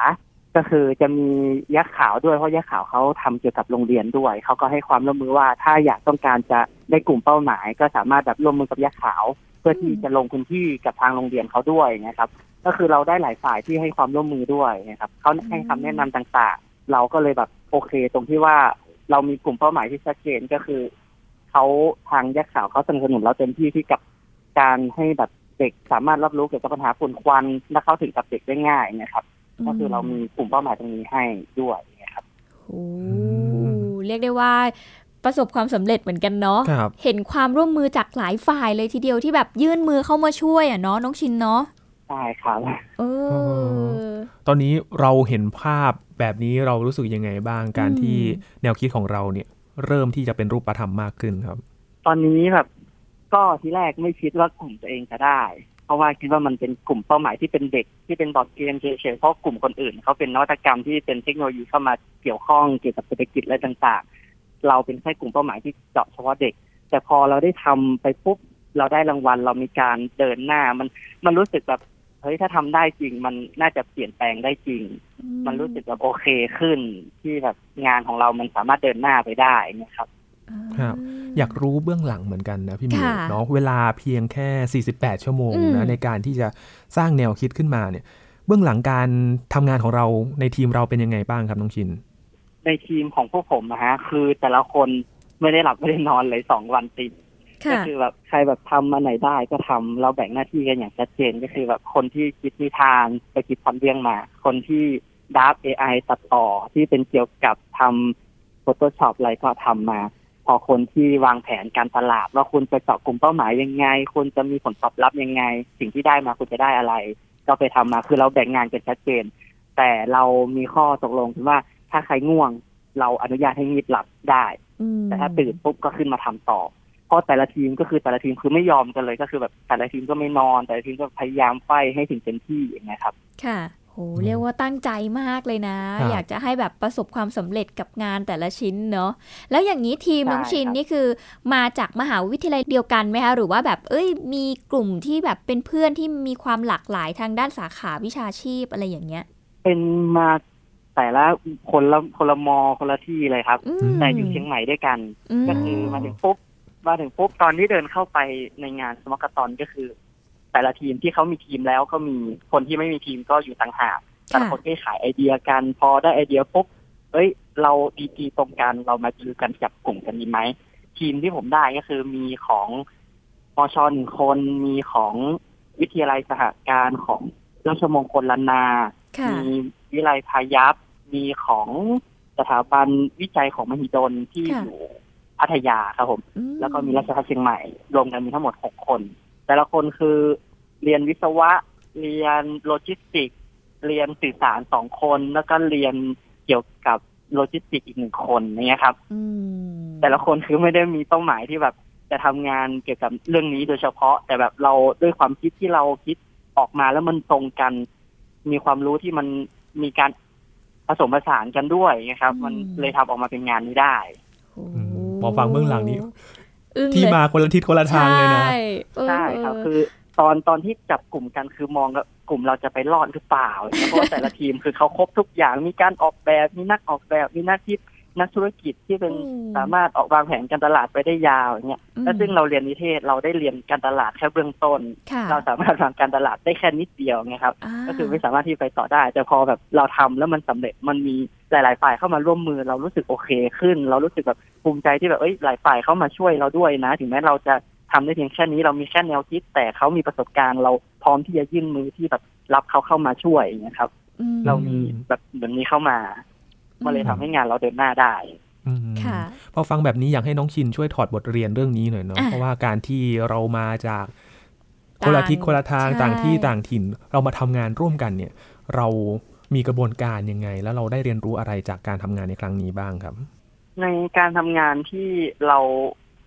ก็คือจะมียักษ์ขาวด้วยเพราะยักษ์ขาวเขาทำเกี่ยวกับโรงเรียนด้วยเขาก็ให้ความร่วมมือว่าถ้าอยากต้องการจะได้กลุ่มเป้าหมาย ก็สามารถแบบร่วมมือกับยักษ์ขาว เพื่อที่จะลงพื้นที่กับทางโรงเรียนเขาด้วยนะครับ ก็คือเราได้หลายฝ่ายที่ให้ความร่วมมือด้วยนะครับเขาให้คำแนะนำต่างๆ เราก็เลยแบบโอเค ตรงที่ว่าเรามีกลุ่มเป้าหมายที่ชัดเจนก็คือเขาทางยักษ์สาวเขาสนับสนุนเราเต็มที่ที่กับการให้แบบเด็กสามารถรับรู้เกี่ยวกับปัญหาฝุ่นควันและเข้าถึงกับเด็กได้ง่ายนะครับ ก็คือเรามีกลุ่มเป้าหมายตรงนี้ให้ด้วยนะครับโอ้เรียกได้ว่าประสบความสำเร็จเหมือนกันเนาะเห็นความร่วมมือจากหลายฝ่ายเลยทีเดียวที่แบบยื่นมือเข้ามาช่วยอะเนาะน้องชินเนาะใช่ครับเออตอนนี้เราเห็นภาพแบบนี้เรารู้สึกยังไงบ้างการที่แนวคิดของเราเนี่ย เริ่มที่จะเป็นรูปธรรมมากขึ้นครับ ตอนนี้แบบก็ทีแรกไม่คิดว่ากลุ่มตัวเองจะได้เพ ราะว่าคิดว่ามันเป็นกลุ่มเป้าหมายที่เป็นเด็กที่เป็นบอร์ดเกมเฉยๆเพราะกลุ่มคนอื่นเขาเป็นนวัตกรรมที่เป็นเทคโนโลยีเข้ามาเกี่ยวข้องเกี่ยวกับเศรษฐกิจอะไรต่างเราเป็นแค่กลุ่มเป้าหมายที่เจาะเฉพาะเด็ก แต่พอเราได้ทำไปปุ๊บเราได้รางวัลเรามีการเดินหน้ามันมันรู้สึกแบบเฮ้ยถ้าทำได้จริง มันน่าจะเปลี่ยนแปลงได้จริง มันรู้สึกแบบโอเคขึ้นที่แบบงานของเรามันสามารถเดินหน้าไปได้นะครับ ครับอยากรู้เบื้องหลังเหมือนกันนะพี่มีเนาะเวลาเพียงแค่ 48 ชั่วโมงนะในการที่จะสร้างแนวคิดขึ้นมาเนี่ย เบื้องหลังการทำงานของเราในทีมเราเป็นยังไงบ้างครับน้องชิน ในทีมของพวกผมนะฮะคือแต่ละคนไม่ได้หลับไม่ได้นอนเลยสองวันติดก็คือแบบใครแบบทำมาไหนได้ก็ทำเราแบ่งหน้าที่กันอย่างชัดเจนก็คือแบบคนที่คิดนิทานไปคิดความเรื่องมา คนที่ดับเอไอตัดต่อที่เป็นเกี่ยวกับทำ Photoshop อะไรก็ทำมา พอคนที่วางแผนการตลาดว่าคุณจะเจาะกลุ่มเป้าหมายยังไงคุณจะมีผลตอบรับยังไง สิ่งที่ได้มาคุณจะได้อะไร ก็ไปทำมาคือเราแบ่งงานกันชัดเจน แต่เรามีข้อตกลงคือว่าถ้าใครง่วง เราอนุญาตให้งีบหลับได้ แต่ถ้าตื่นปุ๊บก็ขึ้นมาทำต่อเพราะแต่ละทีมก็คือแต่ละทีมคือไม่ยอมกันเลยก็คือแบบแต่ละทีมก็ไม่นอน แต่ละทีมก็พยายามไฟให้ถึงเต็มที่อย่างเงี้ยครับ ค่ะ โหเรียกว่าตั้งใจมากเลยนะ อยากจะให้แบบประสบความสำเร็จกับงานแต่ละชิ้นเนาะแล้วอย่างนี้ทีมน้องชินนี่คือ มาจากมหาวิทยาลัยเดียวกันไหมคะหรือว่าแบบเอ้ยมีกลุ่มที่แบบเป็นเพื่อนที่มีความหลากหลายทางด้านสาขาวิชาชีพอะไรอย่างเงี้ย เป็นมาแต่ละคนละคนละมอคนละที่เลยครับแต่อยู่เชียงใหม่ด้วยกัน ก็คือมาถึงปุ๊บมาถึงปุ๊บตอนที่เดินเข้าไปในงานสมกตอนก็คือ แต่ละทีมที่เขามีทีมแล้วก็มีคนที่ไม่มีทีมก็อยู่ต่างหากแต่คนที่ขายไอเดียกันพอได้ไอเดียปุ๊บเอ้ย เราดีจีตรงกันเรามาดูกันจับกลุ่มกันดีไหมทีมที่ผมได้ก็คือมีของมชหนึ่งคนมีของวิทยาลัยสหการของราชมงคลลานา มีวิไลพายัพมีของสถาบันวิจัยของมหิดลที่อยู่พัทยาครับผม แล้วก็มีราชพัฒเชียงใหม่ รวมกันมีทั้งหมดหกคน แต่ละคนคือเรียนวิศวะ เรียนโลจิสติก เรียนสื่อสารสองคน แล้วก็เรียนเกี่ยวกับโลจิสติกอีกหนึ่งคนนี่ครับแต่ละคนคือไม่ได้มีเป้าหมายที่แบบจะทำงานเกี่ยวกับเรื่องนี้โดยเฉพาะ แต่แบบเราด้วยความคิดที่เราคิดออกมาแล้วมันตรงกัน มีความรู้ที่มันมีการผสมผสานกันด้วยนะครับ มันเลยทำออกมาเป็นงานนี้ได้พอฟังเบื้องหลังนี้ ที่มาคนละทิศคนละทางเลยนะใช่ครับคือตอนตอนที่จับกลุ่มกันคือมองว่ากลุ่มเราจะไปรอดหรือเปล่าเพราะแต่ละทีมคือเขาครบทุกอย่างมีการออกแบบมีนักออกแบบมีนักคิด นักธุรกิจที่เป็นสามารถออกวางแผนการตลาดไปได้ยาวอย่างเงี้ยแล้วซึ่งเราเรียนนิเทศเราได้เรียนการตลาดแค่เบื้องต้น เราสามารถวางการตลาดได้แค่นิดเดียวไงครับ ก็คือไม่สามารถที่ไปต่อได้ แต่พอแบบเราทำแล้วมันสำเร็จมันมีหลาย ๆ ฝ่ายเข้ามาร่วมมือเรารู้สึกโอเคขึ้น เรารู้สึกแบบภูมิใจที่แบบเอ้ยหลายฝ่ายเข้ามาช่วยเราด้วยนะ ถึงแม้เราจะทำได้เพียงแค่นี้เรามีแค่แนวคิด แต่เขามีประสบการณ์ เราพร้อมที่จะยื่นมือที่แบบรับเขาเข้ามาช่วยอย่างเงี้ยครับ เรามีแบบเหมือนนี้เข้ามา มันเลยทำให้งานเราเดินหน้าได้พอฟังแบบนี้อยากให้น้องชินช่วยถอดบทเรียนเรื่องนี้หน่อยเนาะเพราะว่าการที่เรามาจากคนละทิศคนละทางต่างที่ต่างถิ่น เรามาทำงานร่วมกันเนี่ย เรามีกระบวนการยังไง แล้วเราได้เรียนรู้อะไรจากการทำงานในครั้งนี้บ้างครับ ในการทำงานที่เรา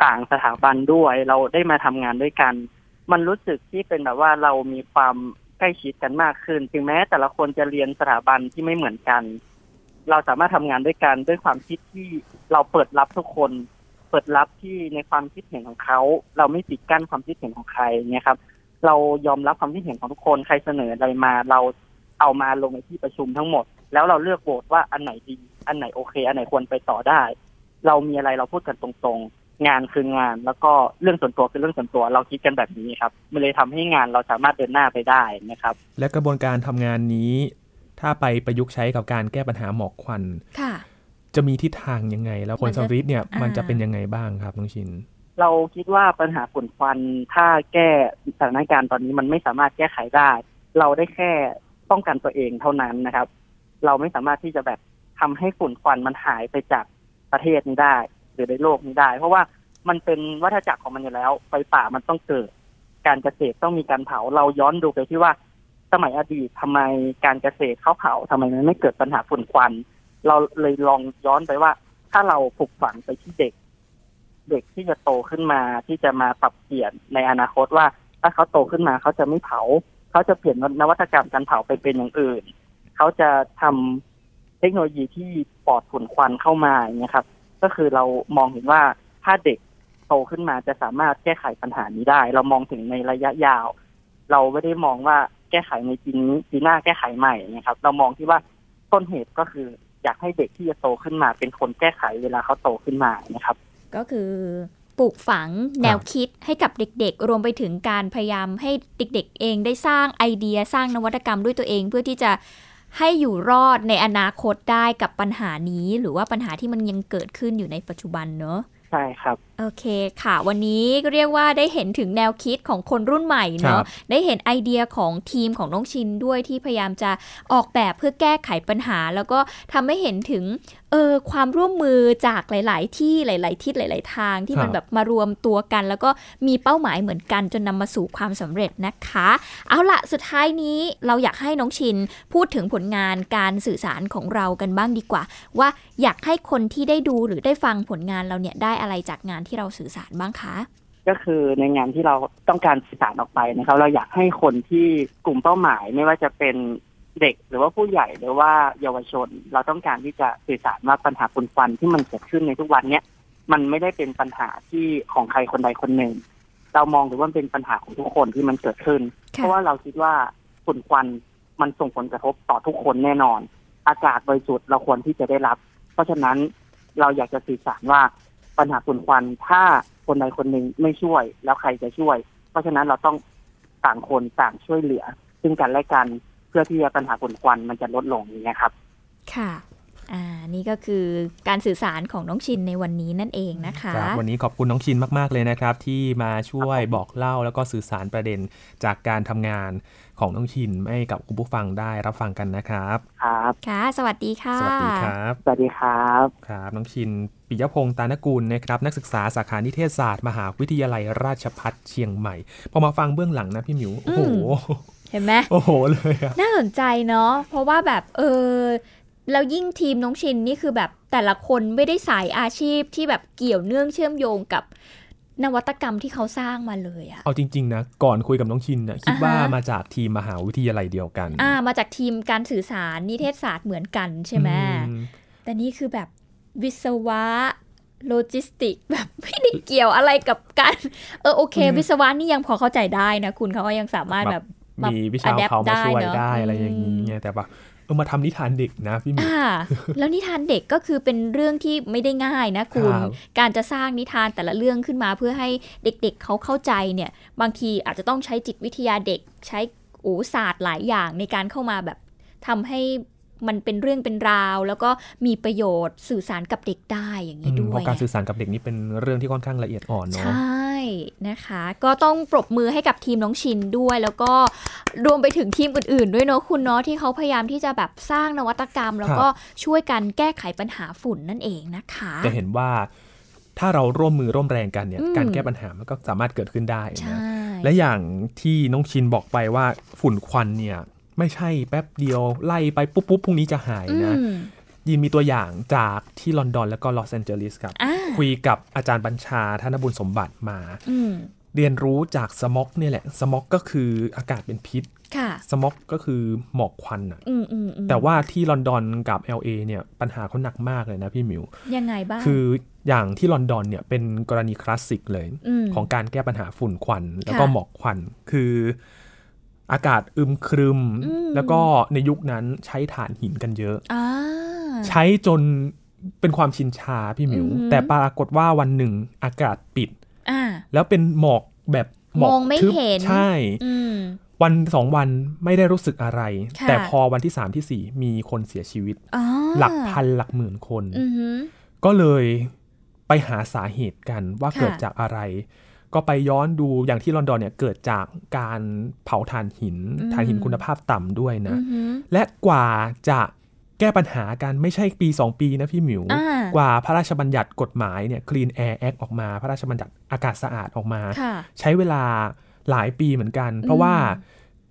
ต่างสถาบันด้วย เราได้มาทำงานด้วยกัน มันรู้สึกที่เป็นแบบว่าเรามีความใกล้ชิดกันมากขึ้น ถึงแม้แต่ละคนจะเรียนสถาบันที่ไม่เหมือนกัน เราสามารถทำงานด้วยกันด้วยความคิดที่เราเปิดรับทุกคน เปิดรับที่ในความคิดเห็นของเขา เราไม่ปิดกั้นความคิดเห็นของใครเนี่ยครับ เรายอมรับความคิดเห็นของทุกคนใครเสนออะไรมา เราเอามาลงในที่ประชุมทั้งหมด แล้วเราเลือกโหวตว่าอันไหนดี อันไหนโอเค อันไหนควรไปต่อได้ เรามีอะไรเราพูดกันตรงๆ งานคืองาน แล้วก็เรื่องส่วนตัวคือเรื่องส่วนตัว เราคิดกันแบบนี้ครับ มันเลยทำให้งานเราสามารถเดินหน้าไปได้นะครับ และกระบวนการทำงานนี้ ถ้าไปประยุกต์ใช้กับการแก้ปัญหาหมอกควันจะมีทิศทางยังไง แล้วผลสำลิดเนี่ยมันจะเป็นยังไงบ้างครับน้องชิน เราคิดว่าปัญหาฝุ่นควันถ้าแก้สถานการณ์ตอนนี้มันไม่สามารถแก้ไขได้ เราได้แค่ป้องกันตัวเองเท่านั้นนะครับ เราไม่สามารถที่จะแบบทำให้ฝุ่นควันมันหายไปจากประเทศนี้ได้ หรือในโลกนี้ได้ เพราะว่ามันเป็นวัฏจักรของมันอยู่แล้ว ไฟป่ามันต้องเกิด การเกษตรต้องมีการเผาเราย้อนดูไปที่ว่า สมัยอดีตทำไมการเกษตรเขาเผาทำไมมันไม่เกิดปัญหาฝุ่นควัน เราเลยลองย้อนไปว่า ถ้าเราปลูกฝังไปที่เด็ก เด็กที่จะโตขึ้นมาที่จะมาปรับเปลี่ยนในอนาคตว่า ถ้าเขาโตขึ้นมาเขาจะไม่เผา เขาจะเปลี่ยนนวัตกรรมการเผาไปเป็นอย่างอื่น เขาจะทำเทคโนโลยีที่ปลอดฝุ่นควันเข้ามาอย่างนี้ครับ ก็คือเรามองเห็นว่าถ้าเด็กโตขึ้นมาจะสามารถแก้ไขปัญหานี้ได้ เรามองถึงในระยะยาว เราไม่ได้มองว่า แก้ไขในปีนี้ปีหน้าแก้ไขใหม่นะครับ เรามองที่ว่าต้นเหตุก็คืออยากให้เด็กที่จะโตขึ้นมา เป็นคนแก้ไขเวลาเขาโตขึ้นมานะครับ ก็คือปลูกฝังแนวคิดให้กับเด็กๆ รวมไปถึงการพยายามให้เด็ก ๆ เองได้สร้างไอเดียสร้างนวัตกรรมด้วยตัวเอง เพื่อที่จะให้อยู่รอดในอนาคตได้กับปัญหานี้ หรือว่าปัญหาที่มันยังเกิดขึ้นอยู่ในปัจจุบันเนอะใช่ครับ โอเคค่ะ วันนี้ก็เรียกว่าได้เห็นถึงแนวคิดของคนรุ่นใหม่เนาะได้เห็นไอเดียของทีมของน้องชินด้วยที่พยายามจะออกแบบเพื่อแก้ไขปัญหา แล้วก็ทำให้เห็นถึง เออความร่วมมือจากหลาย ๆ ที่หลาย ๆ ทิศหลาย ๆ ทางที่มันแบบมารวมตัวกัน แล้วก็มีเป้าหมายเหมือนกันจนนำมาสู่ความสำเร็จนะคะ เอาละสุดท้ายนี้เราอยากให้น้องชินพูดถึงผลงานการสื่อสารของเรากันบ้างดีกว่า ว่าอยากให้คนที่ได้ดูหรือได้ฟังผลงานเราเนี่ยได้อะไรจากงานที่เราสื่อสารบ้างคะก็คือในงานที่เราต้องการสื่อสารออกไปนะครับ เราอยากให้คนที่กลุ่มเป้าหมายไม่ว่าจะเป็น เด็กหรือว่าผู้ใหญ่หรือว่าเยาวชน เราต้องการที่จะสื่อสารว่าปัญหาฝุ่นควันที่มันเกิดขึ้นในทุกวันเนี้ยมันไม่ได้เป็นปัญหาที่ของใครคนใดคนหนึ่ง เรามองดูว่าเป็นปัญหาของทุกคนที่มันเกิดขึ้น เพราะว่าเราคิดว่าฝุ่นควันมันส่งผลกระทบต่อทุกคนแน่นอน อากาศบริสุทธิ์เราควรที่จะได้รับ เพราะฉะนั้นเราอยากจะสื่อสารว่าปัญหาฝุ่นควันถ้าคนใดคนหนึ่งไม่ช่วยแล้วใครจะช่วย เพราะฉะนั้นเราต้องต่างคนต่างช่วยเหลือ ซึ่งกันและกันเพื่อที่จะปัญหาฝุ่นควันมันจะลดลงอย่างนี้ครับ ค่ะอ่านี่ก็คือการสื่อสารของน้องชินในวันนี้นั่นเองนะคะครับวันนี้ขอบคุณน้องชินมาก ๆ เลยนะครับ ที่มาช่วยบอกเล่าแล้วก็สื่อสารประเด็นจากการทำงานของน้องชินให้กับคุณผู้ฟังได้รับฟังกันนะครับครับค่ะ สวัสดีค่ะ สวัสดีครับ สวัสดีครับครับน้องชินปิยพงศ์ตานกุลนะครับนักศึกษาสาขานิเทศศาสตร์ มหาวิทยาลัยราชภัฏเชียงใหม่พอมาฟังเบื้องหลังนะพี่หมิวโอ้โห เห็นไหมโอ้โหเลยน่าสนใจเนาะเพราะว่าแบบเออแล้วยิ่งทีมน้องชินนี่คือแบบแต่ละคนไม่ได้สายอาชีพที่แบบเกี่ยวเนื่องเชื่อมโยงกับนวัตกรรมที่เขาสร้างมาเลยอะเอาจริง ๆ นะ ก่อนคุยกับน้องชินนะคิดว่ามาจากทีมมหาวิทยาลัยเดียวกัน อ่า มาจากทีมการสื่อสารนิเทศศาสตร์เหมือนกันใช่ไหมแต่นี่คือแบบวิศวะโลจิสติกแบบไม่ได้เกี่ยวอะไรกับการ เออโอเค วิศวะนี่ยังพอเข้าใจได้นะ คุณเขาก็ยังสามารถแบบ มีวิชาเขามาช่วยได้อะไรอย่างนี้ไงแต่ว่าเออมาทำนิทานเด็กนะพี่มิวแล้วนิทานเด็กก็คือเป็นเรื่องที่ไม่ได้ง่ายนะคุณ การจะสร้างนิทานแต่ละเรื่องขึ้นมาเพื่อให้เด็กๆ เขาเข้าใจเนี่ย บางทีอาจจะต้องใช้จิตวิทยาเด็กใช้โอ้ศาสตร์หลายอย่างในการเข้ามาแบบทำให้มันเป็นเรื่องเป็นราว แล้วก็มีประโยชน์สื่อสารกับเด็กได้อย่างนี้ด้วยเพราะการสื่อสารกับเด็กนี่เป็นเรื่องที่ค่อนข้างละเอียดอ่อนเนาะใช่ นะคะ ก็ต้องปรบมือให้กับทีมน้องชินด้วย แล้วก็รวมไปถึงทีมอื่นๆ ด้วยเนาะคุณเนาะที่เขาพยายามที่จะแบบสร้างนวัตกรรม แล้วก็ช่วยกันแก้ไขปัญหาฝุ่นนั่นเองนะคะจะเห็นว่าถ้าเราร่วมมือร่วมแรงกันเนี่ยการแก้ปัญหามันก็สามารถเกิดขึ้นได้นะและอย่างที่น้องชินบอกไปว่าฝุ่นควันเนี่ยไม่ใช่แป๊บเดียวไล่ไปปุ๊บปุ๊บพรุ่งนี้จะหายนะ ยินมีตัวอย่างจากที่ลอนดอนแล้วก็ลอสแอนเจลิสครับ คุยกับอาจารย์บัญชาธนบุญสมบัติมาเรียนรู้จาก smog เนี่ยแหละ smog ก็คืออากาศเป็นพิษ smog ก็คือหมอกควันอะแต่ว่าที่ลอนดอนกับ LA เนี่ยปัญหาเขาหนักมากเลยนะพี่มิว ยังไงบ้าง คืออย่างที่ลอนดอนเนี่ยเป็นกรณีคลาสสิกเลยของการแก้ปัญหาฝุ่นควัน แล้วก็หมอกควัน คืออากาศอึมครึม แล้วก็ในยุคนั้นใช้ถ่านหินกันเยอะอ ใช้จนเป็นความชินชาพี่หมิว แต่ปรากฏว่าวันหนึ่งอากาศปิดแล้วเป็นหมอกแบบหมอกทึบใช่วันสองวันไม่ได้รู้สึกอะไร แต่พอวันที่สามที่สี่มีคนเสียชีวิต หลักพันหลักหมื่นคน ก็เลยไปหาสาเหตุกันว่าเกิดจากอะไร ก็ไปย้อนดูอย่างที่ลอนดอนเนี่ยเกิดจากการเผาถ่านหินถ่านหินคุณภาพต่ำด้วยนะ และกว่าจะแก้ปัญหากันไม่ใช่ปี 2 ปีนะพี่หมิว กว่าพระราชบัญญัติกฎหมายเนี่ย Clean Air Act ออกมา พระราชบัญญัติอากาศสะอาดออกมา ใช้เวลาหลายปีเหมือนกัน เพราะว่า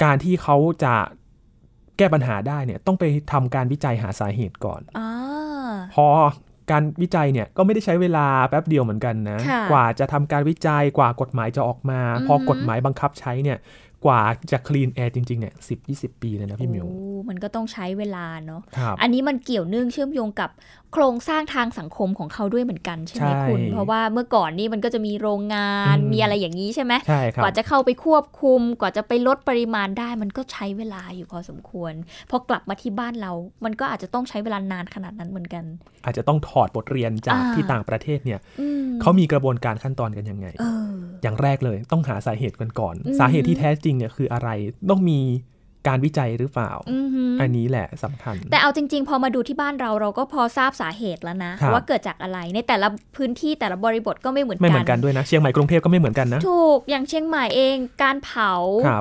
การที่เขาจะแก้ปัญหาได้เนี่ยต้องไปทำการวิจัยหาสาเหตุก่อนอพอการวิจัยเนี่ยก็ไม่ได้ใช้เวลาแป๊บเดียวเหมือนกันนะ กว่าจะทำการวิจัยกว่ากฎหมายจะออกมา พอกฎหมายบังคับใช้เนี่ย กว่าจะ clean air จริงๆเนี่ยสิบยี่สิบปีเลยนะพี่มิวมันก็ต้องใช้เวลาเนาะอันนี้มันเกี่ยวเนื่องเชื่อมโยงกับโครงสร้างทางสังคมของเขาด้วยเหมือนกันใช่ไหมคุณ เพราะว่าเมื่อก่อนนี่มันก็จะมีโรงงานมีอะไรอย่างนี้ใช่ไหมใช่ครับกว่าจะเข้าไปควบคุม กว่าจะไปลดปริมาณได้ มันก็ใช้เวลาอยู่พอสมควรพอกลับมาที่บ้านเรา มันก็อาจจะต้องใช้เวลานานขนาดนั้นเหมือนกัน อาจจะต้องถอดบทเรียนจากที่ต่างประเทศเนี่ยเขามีกระบวนการขั้นตอนกันยังไงอ ย่างแรกเลย ต้องหาสาเหตุกันก่อน สาเหตุที่แท้จริงเนี่ยคืออะไรต้องมีการวิจัยหรือเปล่า อันนี้แหละสำคัญ แต่เอาจริง ๆ พอมาดูที่บ้านเราเราก็พอทราบสาเหตุแล้วนะ ว่าเกิดจากอะไรในแต่ละพื้นที่แต่ละบริบทก็ไม่เหมือนกัน ไม่เหมือนกันด้วยนะ เชียงใหม่กรุงเทพก็ไม่เหมือนกันนะ ถูก อย่างเชียงใหม่เองการเผา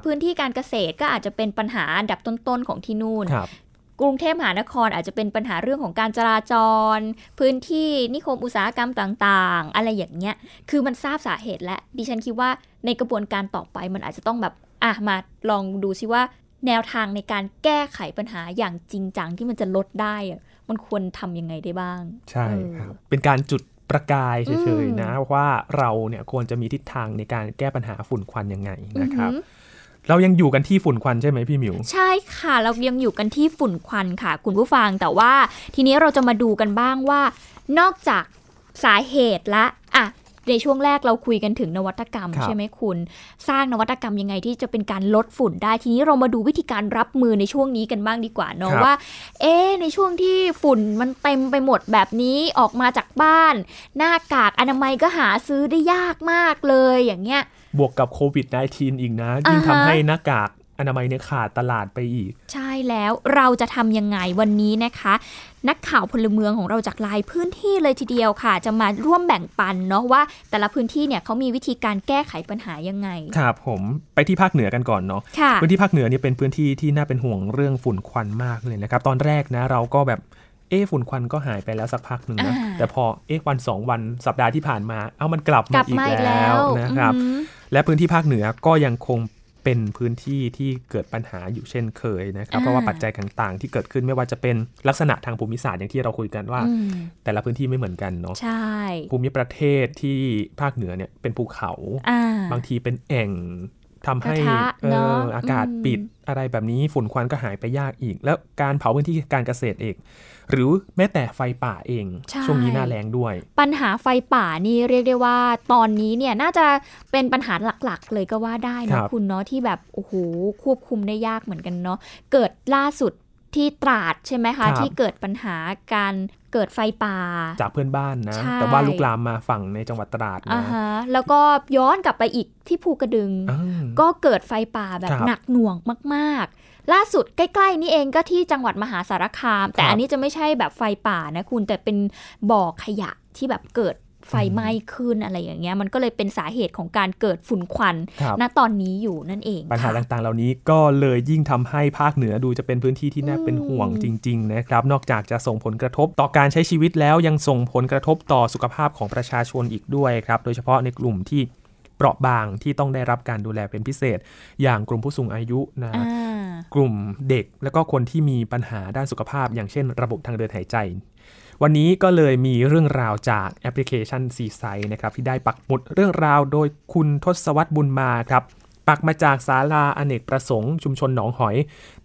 พื้นที่การเกษตรก็อาจจะเป็นปัญหาอันดับต้นๆของที่นู่น กรุงเทพมหานครอาจจะเป็นปัญหาเรื่องของการจราจร พื้นที่นิคมอุตสาหกรรมต่างๆ อะไรอย่างเงี้ย คือมันทราบสาเหตุและดิฉันคิดว่าในกระบวนการต่อไปมันอาจจะต้องแบบอะมาลองดูซิว่า แนวทางในการแก้ไขปัญหาอย่างจริงจังที่มันจะลดได้ มันควรทํำยังไงได้บ้าง ใช่ครับ เป็นการจุดประกายเฉยๆนะว่าเราเนี่ยควรจะมีทิศทางในการแก้ปัญหาฝุ่นควันยังไงนะครับ เรายังอยู่กันที่ฝุ่นควันใช่ไหมพี่มิว ใช่ค่ะ เรายังอยู่กันที่ฝุ่นควันค่ะ คุณผู้ฟังแต่ว่าทีนี้เราจะมาดูกันบ้างว่า นอกจากสาเหตุละอะในช่วงแรกเราคุยกันถึงนวัตกรรมใช่ไหมคุณ สร้างนวัตกรรมยังไงที่จะเป็นการลดฝุ่นได้ ทีนี้เรามาดูวิธีการรับมือในช่วงนี้กันบ้างดีกว่าเนาะว่า เอ๊ในช่วงที่ฝุ่นมันเต็มไปหมดแบบนี้ออกมาจากบ้าน หน้ากากอนามัยก็หาซื้อได้ยากมากเลยอย่างเงี้ย บวกกับโควิด -19 อีกนะ ยิ่งทำให้หน้ากากอนามัยเนี่ยขาดตลาดไปอีก ใช่แล้วเราจะทำยังไงวันนี้นะคะ นักข่าวพลเมืองของเราจากลายพื้นที่เลยทีเดียวค่ะ จะมาร่วมแบ่งปันเนาะว่า แต่ละพื้นที่เนี่ยเขามีวิธีการแก้ไขปัญหายังไง ครับผมไปที่ภาคเหนือกันก่อนเนาะพื้นที่ภาคเหนือนี่เป็นพื้นที่ที่น่าเป็นห่วงเรื่องฝุ่นควันมากเลยนะครับ ตอนแรกนะเราก็แบบเอ๊ฝุ่นควันก็หายไปแล้วสักพักหนึ่งนะแต่พอเอ๊วันสองวันสัปดาห์ที่ผ่านมา เอามันกลับมาอีกแล้วนะครับ และพื้นที่ภาคเหนือก็ยังคงเป็นพื้นที่ที่เกิดปัญหาอยู่เช่นเคยนะครับ เพราะว่าปัจจัยต่างๆ ที่เกิดขึ้นไม่ว่าจะเป็นลักษณะทางภูมิศาสตร์อย่างที่เราคุยกันว่า แต่ละพื้นที่ไม่เหมือนกันเนาะใช่ภูมิประเทศที่ภาคเหนือเนี่ยเป็นภูเขา บางทีเป็นแอ่ง ทำให้เอออากาศปิดอะไรแบบนี้ฝุ่นควันก็หายไปยากอีก แล้วการเผาพื้นที่การเกษตรเองหรือแม้แต่ไฟป่าเอง ช่วงนี้หน้าแรงด้วย ปัญหาไฟป่านี่เรียกได้ว่า ตอนนี้เนี่ยน่าจะเป็นปัญหาหลักๆ เลยก็ว่าได้นะคุณเนาะที่แบบโอ้โหควบคุมได้ยากเหมือนกันเนาะเกิดล่าสุดที่ตราดใช่ไหมคะ ที่เกิดปัญหาการ เกิดไฟป่า จากเพื่อนบ้านนะ แต่ว่าลุกลามมาฝั่งในจังหวัดตราดนะแล้วก็ย้อนกลับไปอีกที่ภูกระดึง ก็เกิดไฟป่าแบบหนักหน่วงมากล่าสุดใกล้ ๆ นี่เองก็ที่จังหวัดมหาสารคาม แต่อันนี้จะไม่ใช่แบบไฟป่านะคุณแต่เป็นบ่อขยะที่แบบเกิด ไฟไหม้ขึ้นอะไรอย่างเงี้ยมันก็เลยเป็นสาเหตุของการเกิดฝุ่นควันณตอนนี้อยู่นั่นเองปัญหาต่างๆ เหล่านี้ก็เลยยิ่งทำให้ภาคเหนือดูจะเป็นพื้นที่ที่น่าเป็นห่วงจริงๆนะครับนอกจากจะส่งผลกระทบต่อการใช้ชีวิตแล้วยังส่งผลกระทบต่อสุขภาพของประชาชนอีกด้วยครับ โดยเฉพาะในกลุ่มที่เปราะบางที่ต้องได้รับการดูแลเป็นพิเศษ อย่างกลุ่มผู้สูงอายุนะกลุ่มเด็กแล้วก็คนที่มีปัญหาด้านสุขภาพ อย่างเช่น ระบบทางเดินหายใจ วันนี้ก็เลยมีเรื่องราวจากแอปพลิเคชันซีไซนะครับที่ได้ปักหมุดเรื่องราวโดยคุณทศวรรษบุญมาครับปักมาจากศาลาอเนกประสงค์ ชุมชนหนองหอย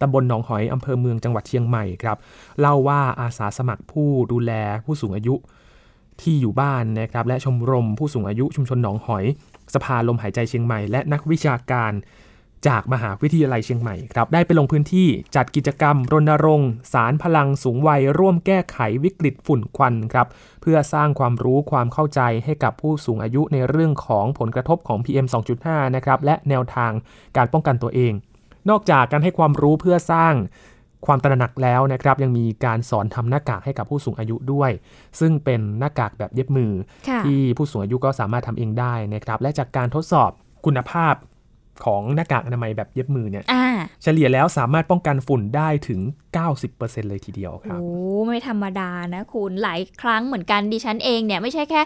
ตำบลหนองหอย อำเภอเมืองจังหวัดเชียงใหม่ครับ เล่าว่าอาสาสมัครผู้ดูแลผู้สูงอายุที่อยู่บ้านนะครับ และชมรมผู้สูงอายุชุมชนหนองหอย สภาลมหายใจเชียงใหม่ และนักวิชาการ จากมหาวิทยาลัยเชียงใหม่ครับได้ไปลงพื้นที่จัดกิจกรรม รณรงค์ สารพลังสูงวัย ร่วมแก้ไขวิกฤตฝุ่นควันครับเพื่อสร้างความรู้ความเข้าใจให้กับผู้สูงอายุในเรื่องของผลกระทบของ PM 2.5 นะครับและแนวทางการป้องกันตัวเอง นอกจากการให้ความรู้เพื่อสร้างความตระหนักแล้วนะครับยังมีการสอนทำหน้ากากให้กับผู้สูงอายุด้วย ซึ่งเป็นหน้ากากแบบเย็บมือ ที่ผู้สูงอายุก็สามารถทำเองได้นะครับและจากการทดสอบคุณภาพ ของหน้ากากอนามัยแบบเย็บมือเนี่ยเฉลี่ยแล้วสามารถป้องกันฝุ่นได้ถึง 90%เลยทีเดียวครับ โอ้ไม่ธรรมดานะคุณหลายครั้งเหมือนกันดิฉันเองเนี่ยไม่ใช่แค่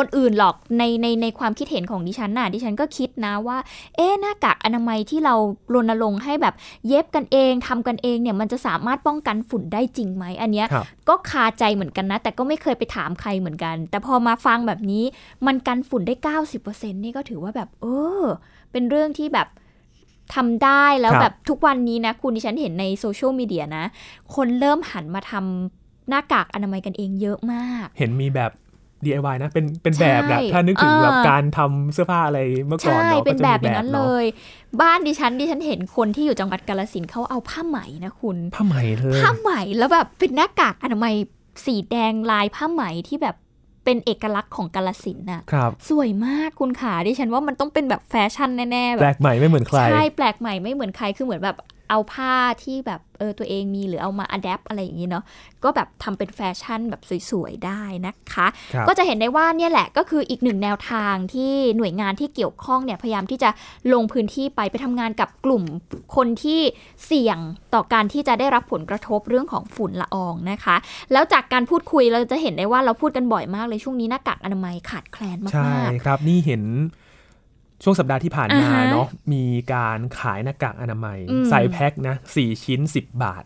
คนอื่นหรอกในในในความคิดเห็นของดิฉันน่ะดิฉันก็คิดนะว่า เอ๊หน้ากากอนามัยที่เรารณรงค์ให้แบบเย็บกันเองทำกันเองเนี่ยมันจะสามารถป้องกันฝุ่นได้จริงไหมอันเนี้ยก็คาใจเหมือนกันนะ แต่ก็ไม่เคยไปถามใครเหมือนกัน แต่พอมาฟังแบบนี้มันกันฝุ่นได้ 90%นี่ก็ถือว่าแบบ เออ เป็นเรื่องที่แบบทำได้แล้วแบบทุกวันนี้นะ คุณดิฉันเห็นในโซเชียลมีเดียนะ คนเริ่มหันมาทำหน้ากากอนามัยกันเองเยอะมาก เห็นมีแบบ DIY นะ เป็นเป็นแบบแหละถ้านึกถึงแบบการทำเสื้อผ้าอะไรเมื่อก่อนเนาะเป็นแบบอย่างนั้นเลย บ้านดิฉันดิฉันเห็นคนที่อยู่จังหวัดกาลสินเขาเอาผ้าไหมนะคุณผ้าไหมเลยผ้าไหมแล้วแบบเป็นหน้ากากอนามัยสีแดงลายผ้าไหมที่แบบ เป็นเอกลักษณ์ของกาฬสินธุ์น่ะสวยมากคุณขาดิฉันว่ามันต้องเป็นแบบแฟชั่นแน่ๆแบบแปลกใหม่ไม่เหมือนใครใช่แปลกใหม่ไม่เหมือนใครคือเหมือนแบบ เอาผ้าที่แบบเออตัวเองมีหรือเอามา adapt อะไรอย่างนี้เนาะก็แบบทำเป็นแฟชั่นแบบสวยๆได้นะคะคก็จะเห็นได้ว่าเนี่ยแหละก็คืออีกหนึ่งแนวทางที่หน่วยงานที่เกี่ยวข้องเนี่ยพยายามที่จะลงพื้นที่ไปไปทำงานกับกลุ่มคนที่เสี่ยงต่อการที่จะได้รับผลกระทบเรื่องของฝุ่นละอองนะคะ แล้วจากการพูดคุยเราจะเห็นได้ว่าเราพูดกันบ่อยมากเลยช่วงนี้หน้ากากอนามัยขาดแคลนมากๆใช่ครับนี่เห็น ช่วงสัปดาห์ที่ผ่านมาเนาะมีการขายหน้ากากอนามัย ใส่แพ็คนะสี่ชิ้น 10 บาท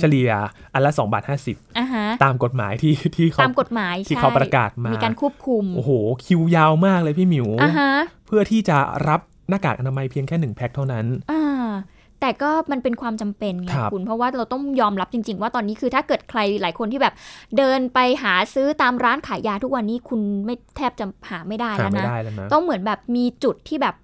เฉลี่ยอันละ2บาท50ตามกฎหมายที่ที่เขาตามกฎหมายที่เขาประกาศมา มีการควบคุม โอ้โห คิวยาวมากเลยพี่หมิว เพื่อที่จะรับหน้ากากอนามัยเพียงแค่หนึ่งแพ็คเท่านั้น แต่ก็มันเป็นความจำเป็นไงคุณเพราะว่าเราต้องยอมรับจริง ๆ ว่าตอนนี้คือถ้าเกิดใครหลายคนที่แบบ เดินไปหาซื้อตามร้านขายยาทุกวันนี้คุณไม่แทบจะหาไม่ได้แล้วนะต้องเหมือนแบบมีจุดที่แบบ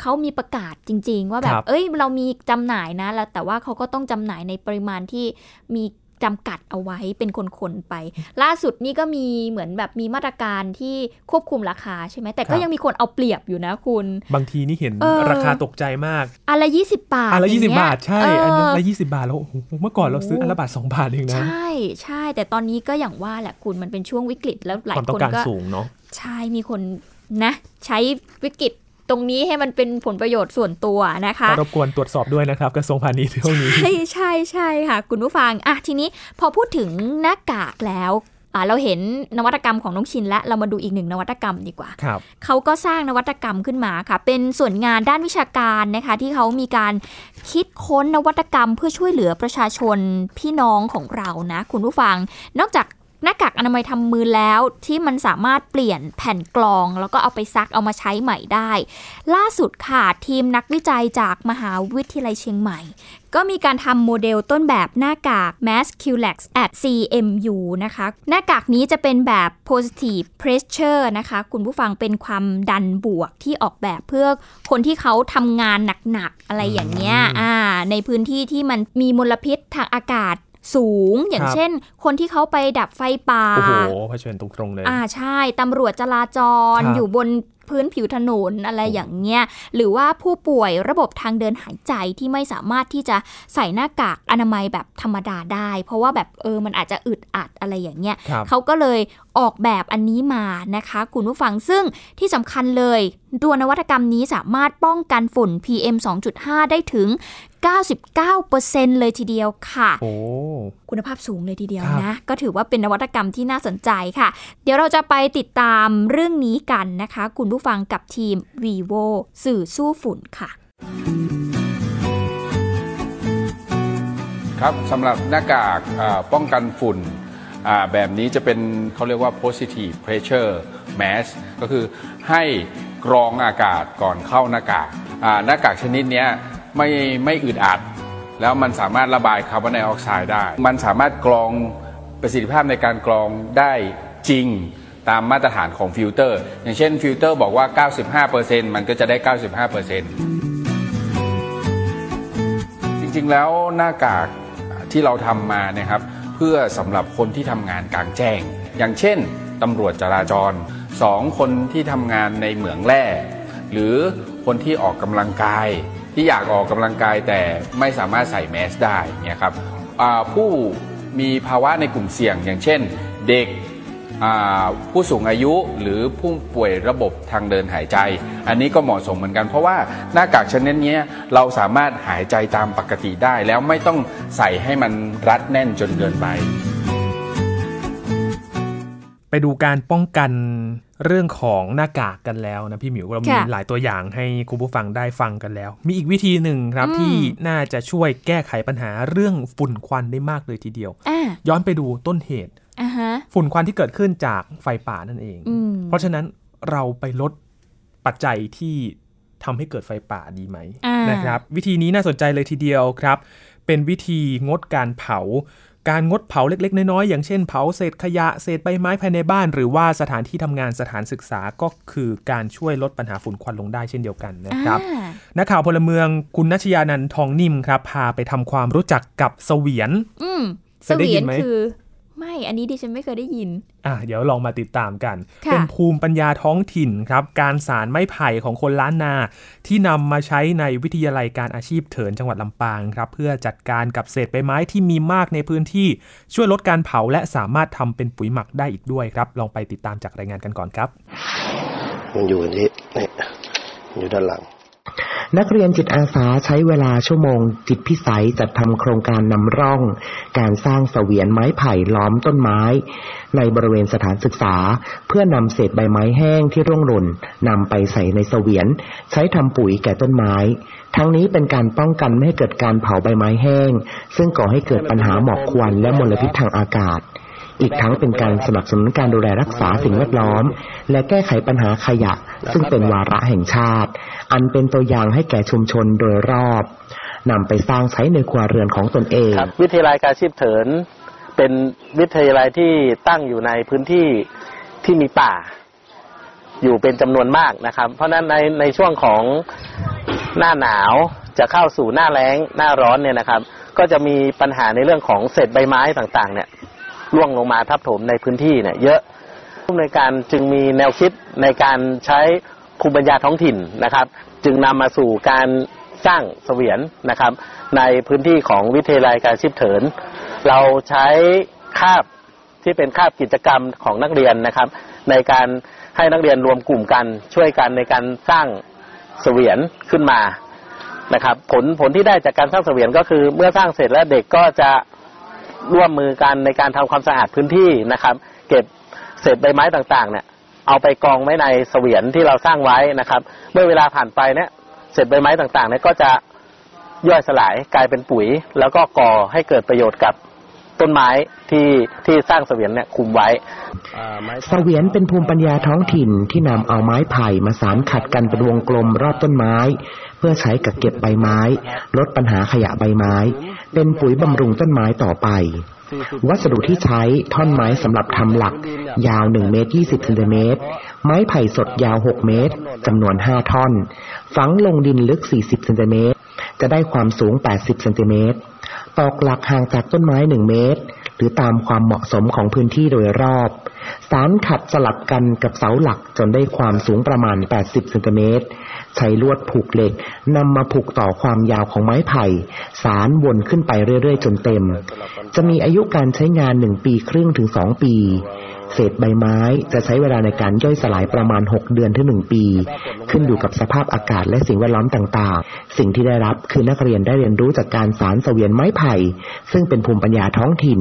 เขามีประกาศจริง ๆ ว่าแบบ เอ้ย เรามีจำหน่ายนะแล้วแต่ว่าเขาก็ต้องจำหน่ายในปริมาณที่มี จำกัดเอาไว้เป็นคนๆไป ล่าสุดนี่ก็มีเหมือนแบบมีมาตรการที่ควบคุมราคาใช่ไหมแต่ก็ยังมีคนเอาเปรียบอยู่นะคุณ บางทีนี่เห็นราคาตกใจมากอันละยี่สิบบาทอันละยี่สิบาทใช่อันละยี่สิบาทแล้วเมื่อก่อนเราซื้ออันละบาทสองบาทเองนะใช่ใช่ แต่ตอนนี้ก็อย่างว่าแหละคุณมันเป็นช่วงวิกฤตแล้วหลายคนก็สูงเนาะใช่มีคนนะ ใช้วิกฤต ตรงนี้ให้มันเป็นผลประโยชน์ส่วนตัวนะคะรบกวนตรวจสอบด้วยนะครับกระทรวงพาณิชย์เรื่องนี้ใช่ใช่ใช่ค่ะ คุณผู้ฟังอะทีนี้พอพูดถึงหน้ากากแล้วเราเห็นนวัตกรรมของน้องชินและเรามาดูอีกหนึ่งนวัตกรรมดีกว่า เขาก็สร้างนวัตกรรมขึ้นมาค่ะ เป็นส่วนงานด้านวิชาการนะคะ ที่เขามีการคิดค้นนวัตกรรมเพื่อช่วยเหลือประชาชนพี่น้องของเรานะ คุณผู้ฟัง นอกจาก หน้ากากอนามัยทำมือแล้วที่มันสามารถเปลี่ยนแผ่นกรอง แล้วก็เอาไปซักเอามาใช้ใหม่ได้ ล่าสุดค่ะทีมนักวิจัยจากมหาวิทยาลัยเชียงใหม่ ก็มีการทำโมเดลต้นแบบหน้ากาก Mask q l a x at CMU นะคะ หน้ากากนี้จะเป็นแบบ positive pressure นะคะ คุณผู้ฟังเป็นความดันบวกที่ออกแบบเพื่อคนที่เขาทำงานหนักๆ อะไรอย่างเงี้ยในพื้นที่ที่มันมีมลพิษทางอากาศ สูง อย่างเช่น คนที่เขาไปดับไฟป่า โอ้โหเผชิญตรงๆเลย อ่าใช่ ตำรวจจราจรอยู่บนพื้นผิวถนนอะไรอย่างเงี้ย หรือว่าผู้ป่วยระบบทางเดินหายใจที่ไม่สามารถที่จะใส่หน้ากากอนามัยแบบธรรมดาได้ เพราะว่าแบบเออมันอาจจะอึดอัดอะไรอย่างเงี้ยเขาก็เลยออกแบบอันนี้มานะคะ คุณผู้ฟังซึ่งที่สำคัญเลย ตัวนวัตกรรมนี้สามารถป้องกันฝุ่น PM 2.5 ได้ถึง 99%เลยทีเดียวค่ะ คุณภาพสูงเลยทีเดียวนะ ก็ถือว่าเป็นนวัตกรรมที่น่าสนใจค่ะ เดี๋ยวเราจะไปติดตามเรื่องนี้กันนะคะ คุณผู้ฟังกับทีม vivo สื่อสู้ฝุ่นค่ะ ครับสำหรับหน้ากากป้องกันฝุ่นแบบนี้จะเป็นเขาเรียกว่า positive pressure mask ก็คือให้กรองอากาศก่อนเข้าหน้ากากหน้ากากชนิดนี้ ไม่ไม่อึดอัด แล้วมันสามารถระบายคาร์บอนไดออกไซด์ได้ มันสามารถกรองประสิทธิภาพในการกรองได้จริงตามมาตรฐานของฟิลเตอร์ อย่างเช่นฟิลเตอร์บอกว่า 95%มันก็จะได้ 95%จริงๆ แล้วหน้ากากที่เราทำมาเนี่ยครับ เพื่อสำหรับคนที่ทำงานกลางแจ้ง อย่างเช่นตำรวจจราจรสองคนที่ทำงานในเหมืองแร่ หรือคนที่ออกกำลังกาย ที่อยากออกกำลังกายแต่ไม่สามารถใส่แมสได้เนี่ยครับผู้มีภาวะในกลุ่มเสี่ยง อย่างเช่นเด็กผู้สูงอายุหรือผู้ป่วยระบบทางเดินหายใจ อันนี้ก็เหมาะสมเหมือนกัน เพราะว่าหน้ากากชนิดนี้เราสามารถหายใจตามปกติได้ แล้วไม่ต้องใส่ให้มันรัดแน่นจนเกินไป ไปดูการป้องกันเรื่องของหน้ากากกันแล้วนะพี่หมิวเรามีหลายตัวอย่างให้คุณผู้ฟังได้ฟังกันแล้ว มีอีกวิธีหนึ่งครับที่น่าจะช่วยแก้ไขปัญหาเรื่องฝุ่นควันได้มากเลยทีเดียว ย้อนไปดูต้นเหตุ ฝุ่นควันที่เกิดขึ้นจากไฟป่านั่นเอง เพราะฉะนั้นเราไปลดปัจจัยที่ทำให้เกิดไฟป่าดีไหมนะครับ วิธีนี้น่าสนใจเลยทีเดียวครับ เป็นวิธีงดการเผา การงดเผาเล็ก ๆ น้อยๆอย่างเช่นเผาเศษขยะเศษใบไม้ภายในบ้าน หรือว่าสถานที่ทำงานสถานศึกษาก็คือการช่วยลดปัญหาฝุ่นควันลงได้เช่นเดียวกันนะครับนักข่าวพลเมืองคุณนัชยานันทองนิ่มครับพาไปทำความรู้จักกับเสวียนเสวียนคือ ไม่อันนี้ดิฉันไม่เคยได้ยิน อะเดี๋ยวลองมาติดตามกัน เป็นภูมิปัญญาท้องถิ่นครับ การสารไม้ไผ่ของคนล้านนา ที่นำมาใช้ในวิทยาลัยการอาชีพเถินจังหวัดลำปางครับ เพื่อจัดการกับเศษใบไม้ที่มีมากในพื้นที่ช่วยลดการเผาและสามารถทำเป็นปุ๋ยหมักได้อีกด้วยครับ ลองไปติดตามจากรายงานกันก่อนครับ มันอยู่นี่นี่อยู่ด้านหลัง นักเรียนจิตอาสาใช้เวลาชั่วโมง จิตพิสัยจัดทำโครงการนำร่อง การสร้างเสวียนไม้ไผ่ล้อมต้นไม้ ในบริเวณสถานศึกษา เพื่อนำเศษใบไม้แห้งที่ร่วงหล่นนำไปใส่ในเสวียน ใช้ทำปุ๋ยแก่ต้นไม้ ทั้งนี้เป็นการป้องกันไม่ให้เกิดการเผาใบไม้แห้ง ซึ่งก่อให้เกิดปัญหาหมอกควันและมลพิษทางอากาศ อีกทั้งเป็นการสนับสนุนการดูแลรักษาสิ่งแวดล้อม และแก้ไขปัญหาขยะ ซึ่งเป็นวาระแห่งชาติ อันเป็นตัวอย่างให้แก่ชุมชนโดยรอบนำไปสร้างใช้ในครัวเรือนของตนเองวิทยาลัยการชีพเถิน เป็นวิทยาลัยที่ตั้งอยู่ในพื้นที่ที่มีป่า อยู่เป็นจำนวนมากนะครับ เพราะนั้นในในช่วงของหน้าหนาวจะเข้าสู่หน้าแล้งหน้าร้อนเนี่ยนะครับ ก็จะมีปัญหาในเรื่องของเศษใบไม้ต่างๆ เนี่ย ล่วงลงมาทับถมในพื้นที่เนี่ยเยอะผู้ในการจึงมีแนวคิดในการใช้ภูมิปัญญาท้องถิ่นนะครับ จึงนำมาสู่การสร้างเสวียนนะครับ ในพื้นที่ของวิทยาลัยการชิบเถิน เราใช้คาบที่เป็นคาบกิจกรรมของนักเรียนนะครับ ในการให้นักเรียนรวมกลุ่มกันช่วยกันในการสร้างเสวียนขึ้นมานะครับ ผลผลที่ได้จากการสร้างเสวียนก็คือเมื่อสร้างเสร็จแล้วเด็กก็จะ ร่วมมือกันในการทำความสะอาดพื้นที่นะครับ เก็บเศษใบไม้ต่างๆ เนี่ย เอาไปกองไว้ในเสวียนที่เราสร้างไว้นะครับ เมื่อเวลาผ่านไปเนี่ยเศษใบไม้ต่างๆเนี่ยก็จะย่อยสลายกลายเป็นปุ๋ย แล้วก็ก่อให้เกิดประโยชน์กับ ต้นไม้ที่ที่สร้างเสวียนเนี่ยคุมไว้เสวียนเป็นภูมิปัญญาท้องถิ่นที่นำเอาไม้ไผ่มาสานขัดกันเป็นวงกลมรอบต้นไม้ เพื่อใช้กับเก็บใบไม้ ลดปัญหาขยะใบไม้ เป็นปุ๋ยบำรุงต้นไม้ต่อไปวัสดุที่ใช้ท่อนไม้สำหรับทำหลัก ยาว1เมตร20เซนติเมตร ไม้ไผ่สดยาว 6 เมตรจำนวน 5 ท่อน ฝังลงดินลึก 40เซนติเมตร จะได้ความสูง 80เซนติเมตรตอกหลักห่างจากต้นไม้ 1 เมตร หรือตามความเหมาะสมของพื้นที่โดยรอบ สารขัดสลับกันกับเสาหลักจนได้ความสูงประมาณ 80เซนติเมตร ใช้ลวดผูกเหล็กนำมาผูกต่อความยาวของไม้ไผ่ สารวนขึ้นไปเรื่อยๆ จนเต็ม จะมีอายุการใช้งานหนึ่งปีครึ่งถึงสองปี เศษใบไม้จะใช้เวลาในการย่อยสลายประมาณ 6 เดือนถึง 1 ปี ขึ้นอยู่กับสภาพอากาศและสิ่งแวดล้อมต่างๆ สิ่งที่ได้รับคือนักเรียนได้เรียนรู้จากการสารเสวียนไม้ไผ่ ซึ่งเป็นภูมิปัญญาท้องถิ่น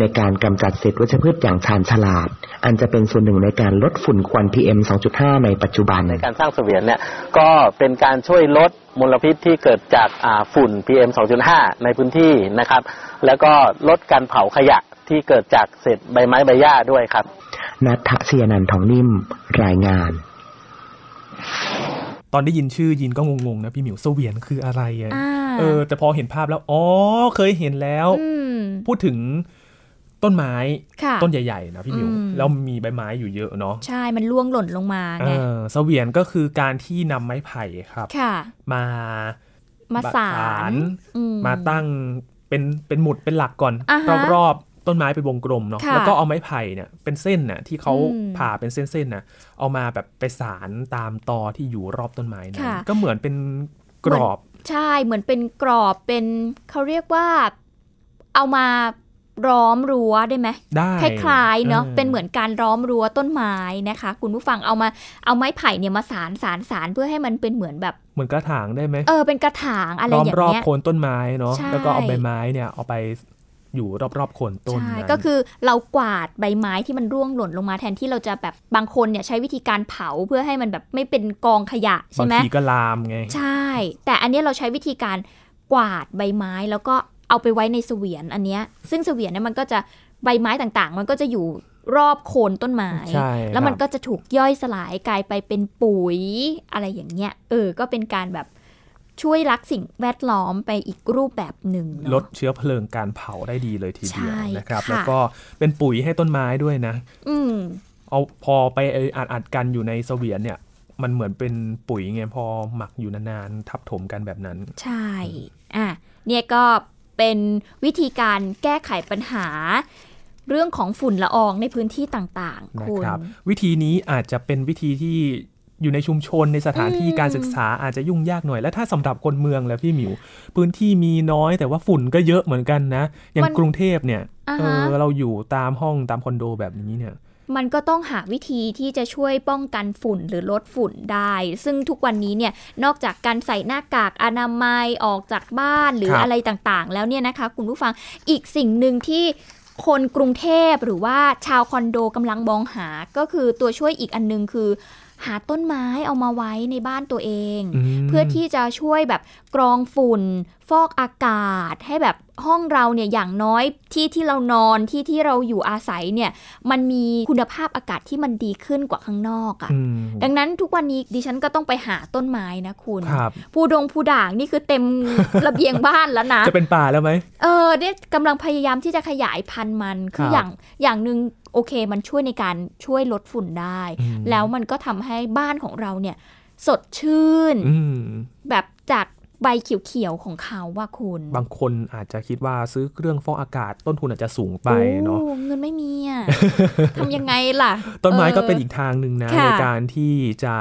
ในการกำจัดเศษวัชพืชอย่างชาญฉลาด อันจะเป็นส่วนหนึ่งในการลดฝุ่นควัน PM 2.5 ในปัจจุบันในการสร้างเสวียนเนี่ยก็เป็นการช่วยลดมลพิษที่เกิดจากฝุ่น PM 2.5 ในพื้นที่นะครับ แล้วก็ลดการเผาขยะ ที่เกิดจากเศษใบไม้ใบหญ้าด้วยครับนัทเชียนันทองนิ่มรายงาน ตอนได้ยินชื่อยินก็งงๆนะพี่หมิวเสวียนคืออะไรอะเออ แต่พอเห็นภาพแล้วอ๋อเคยเห็นแล้ว พูดถึงต้นไม้ต้นใหญ่ๆนะพี่มิวแล้วมีใบไม้อยู่เยอะเนาะใช่มันล่วงหล่นลงมาไงเสวียนก็คือการที่นำไม้ไผ่ครับมามาสารมาตั้งเป็นเป็นหมุดเป็นหลักก่อน รอบๆ ต้นไม้เป็นวงกลมเนาะแล้วก็เอาไม้ไผ่เนี่ยเป็นเส้นน่ะที่เขาผ่าเป็นเส้นๆน่ะเอามาแบบไปสารตามตอที่อยู่รอบต้นไม้นะก็เหมือนเป็นกรอบใช่เหมือนเป็นกรอบเป็นเขาเรียกว่าเอามาร้อมรั้วได้ไหมได้คล้ายๆเนาะเป็นเหมือนการร้อมรั้วต้นไม้นะคะ คุณผู้ฟังเอามาเอาไม้ไผ่เนี่ยมาสารสารสารเพื่อให้มันเป็นเหมือนแบบ เหมือนกระถางได้ไหมเออเป็นกระถางอะไรอย่างเงี้ยรอบโคนต้นไม้เนาะแล้วก็เอาใบไม้เนี่ยเอาไป อยู่รอบๆโคนต้นใช่ก็คือเรากวาดใบไม้ที่มันร่วงหล่นลงมาแทนที่เราจะแบบบางคนเนี่ยใช้วิธีการเผาเพื่อให้มันแบบไม่เป็นกองขยะใช่ไหมบางทีก็ลามไง ใช่ แต่อันนี้เราใช้วิธีการกวาดใบไม้แล้วก็เอาไปไว้ในเสวียนอันเนี้ยซึ่งเสวียนเนี่ยมันก็จะใบไม้ต่างๆ มันก็จะอยู่รอบโคนต้นไม้ แล้วมันก็จะถูกย่อยสลายกลายไปเป็นปุ๋ยอะไรอย่างเงี้ย เออ ก็เป็นการแบบ ช่วยรักสิ่งแวดล้อมไปอีกรูปแบบหนึ่ง ลดเชื้อเพลิงการเผาได้ดีเลยทีเดียวนะครับ แล้วก็เป็นปุ๋ยให้ต้นไม้ด้วยนะ อืเอาพอไปอัดอัดกันอยู่ในเสวียนเนี่ย มันเหมือนเป็นปุ๋ยไงพอหมักอยู่นานๆทับถมกันแบบนั้น ใช่อะเนี่ยก็เป็นวิธีการแก้ไขปัญหาเรื่องของฝุ่นละอองในพื้นที่ต่างๆ คุณวิธีนี้อาจจะเป็นวิธีที่ อยู่ในชุมชนในสถานที่การศึกษาอาจจะยุ่งยากหน่อย และถ้าสำหรับคนเมืองแล้วพี่หมิว พื้นที่มีน้อยแต่ว่าฝุ่นก็เยอะเหมือนกันนะ อย่างกรุงเทพเนี่ยเออเราอยู่ตามห้องตามคอนโดแบบนี้เนี่ยมันก็ต้องหาวิธีที่จะช่วยป้องกันฝุ่นหรือลดฝุ่นได้ ซึ่งทุกวันนี้เนี่ยนอกจากการใส่หน้ากากอนามัยออกจากบ้านหรืออะไรต่างๆ แล้วเนี่ยนะคะคุณผู้ฟังอีกสิ่งหนึ่งที่คนกรุงเทพหรือว่าชาวคอนโดกำลังมองหาก็คือตัวช่วยอีกอันนึงคือ หาต้นไม้เอามาไว้ในบ้านตัวเอง เพื่อที่จะช่วยแบบกรองฝุ่นฟอกอากาศให้แบบห้องเราเนี่ยอย่างน้อยที่ที่เรานอนที่ที่เราอยู่อาศัยเนี่ยมันมีคุณภาพอากาศที่มันดีขึ้นกว่าข้างนอกอะ่ะดังนั้นทุกวันนี้ดิฉันก็ต้องไปหาต้นไม้นะคุณผูดงผูด่างนี่คือเต็มระเบียงบ้านแล้วนะ จะเป็นป่าแล้วไหมเออเนี่ยกำลังพยายามที่จะขยายพันธุ์มันคืออย่างอย่างหนึ่งโอเค มันช่วยในการช่วยลดฝุ่นได้ แล้วมันก็ทำให้บ้านของเราเนี่ยสดชื่นแบบจาก ใบเขียวๆของเขาว่าคุณ บางคนอาจจะคิดว่าซื้อเครื่องฟอกอากาศ ต้นทุนอาจจะสูงไปเนาะเงินไม่มีอะทำยังไงล่ะ ต้นไม้ก็เป็นอีกทางหนึ่งนะในการที่จะ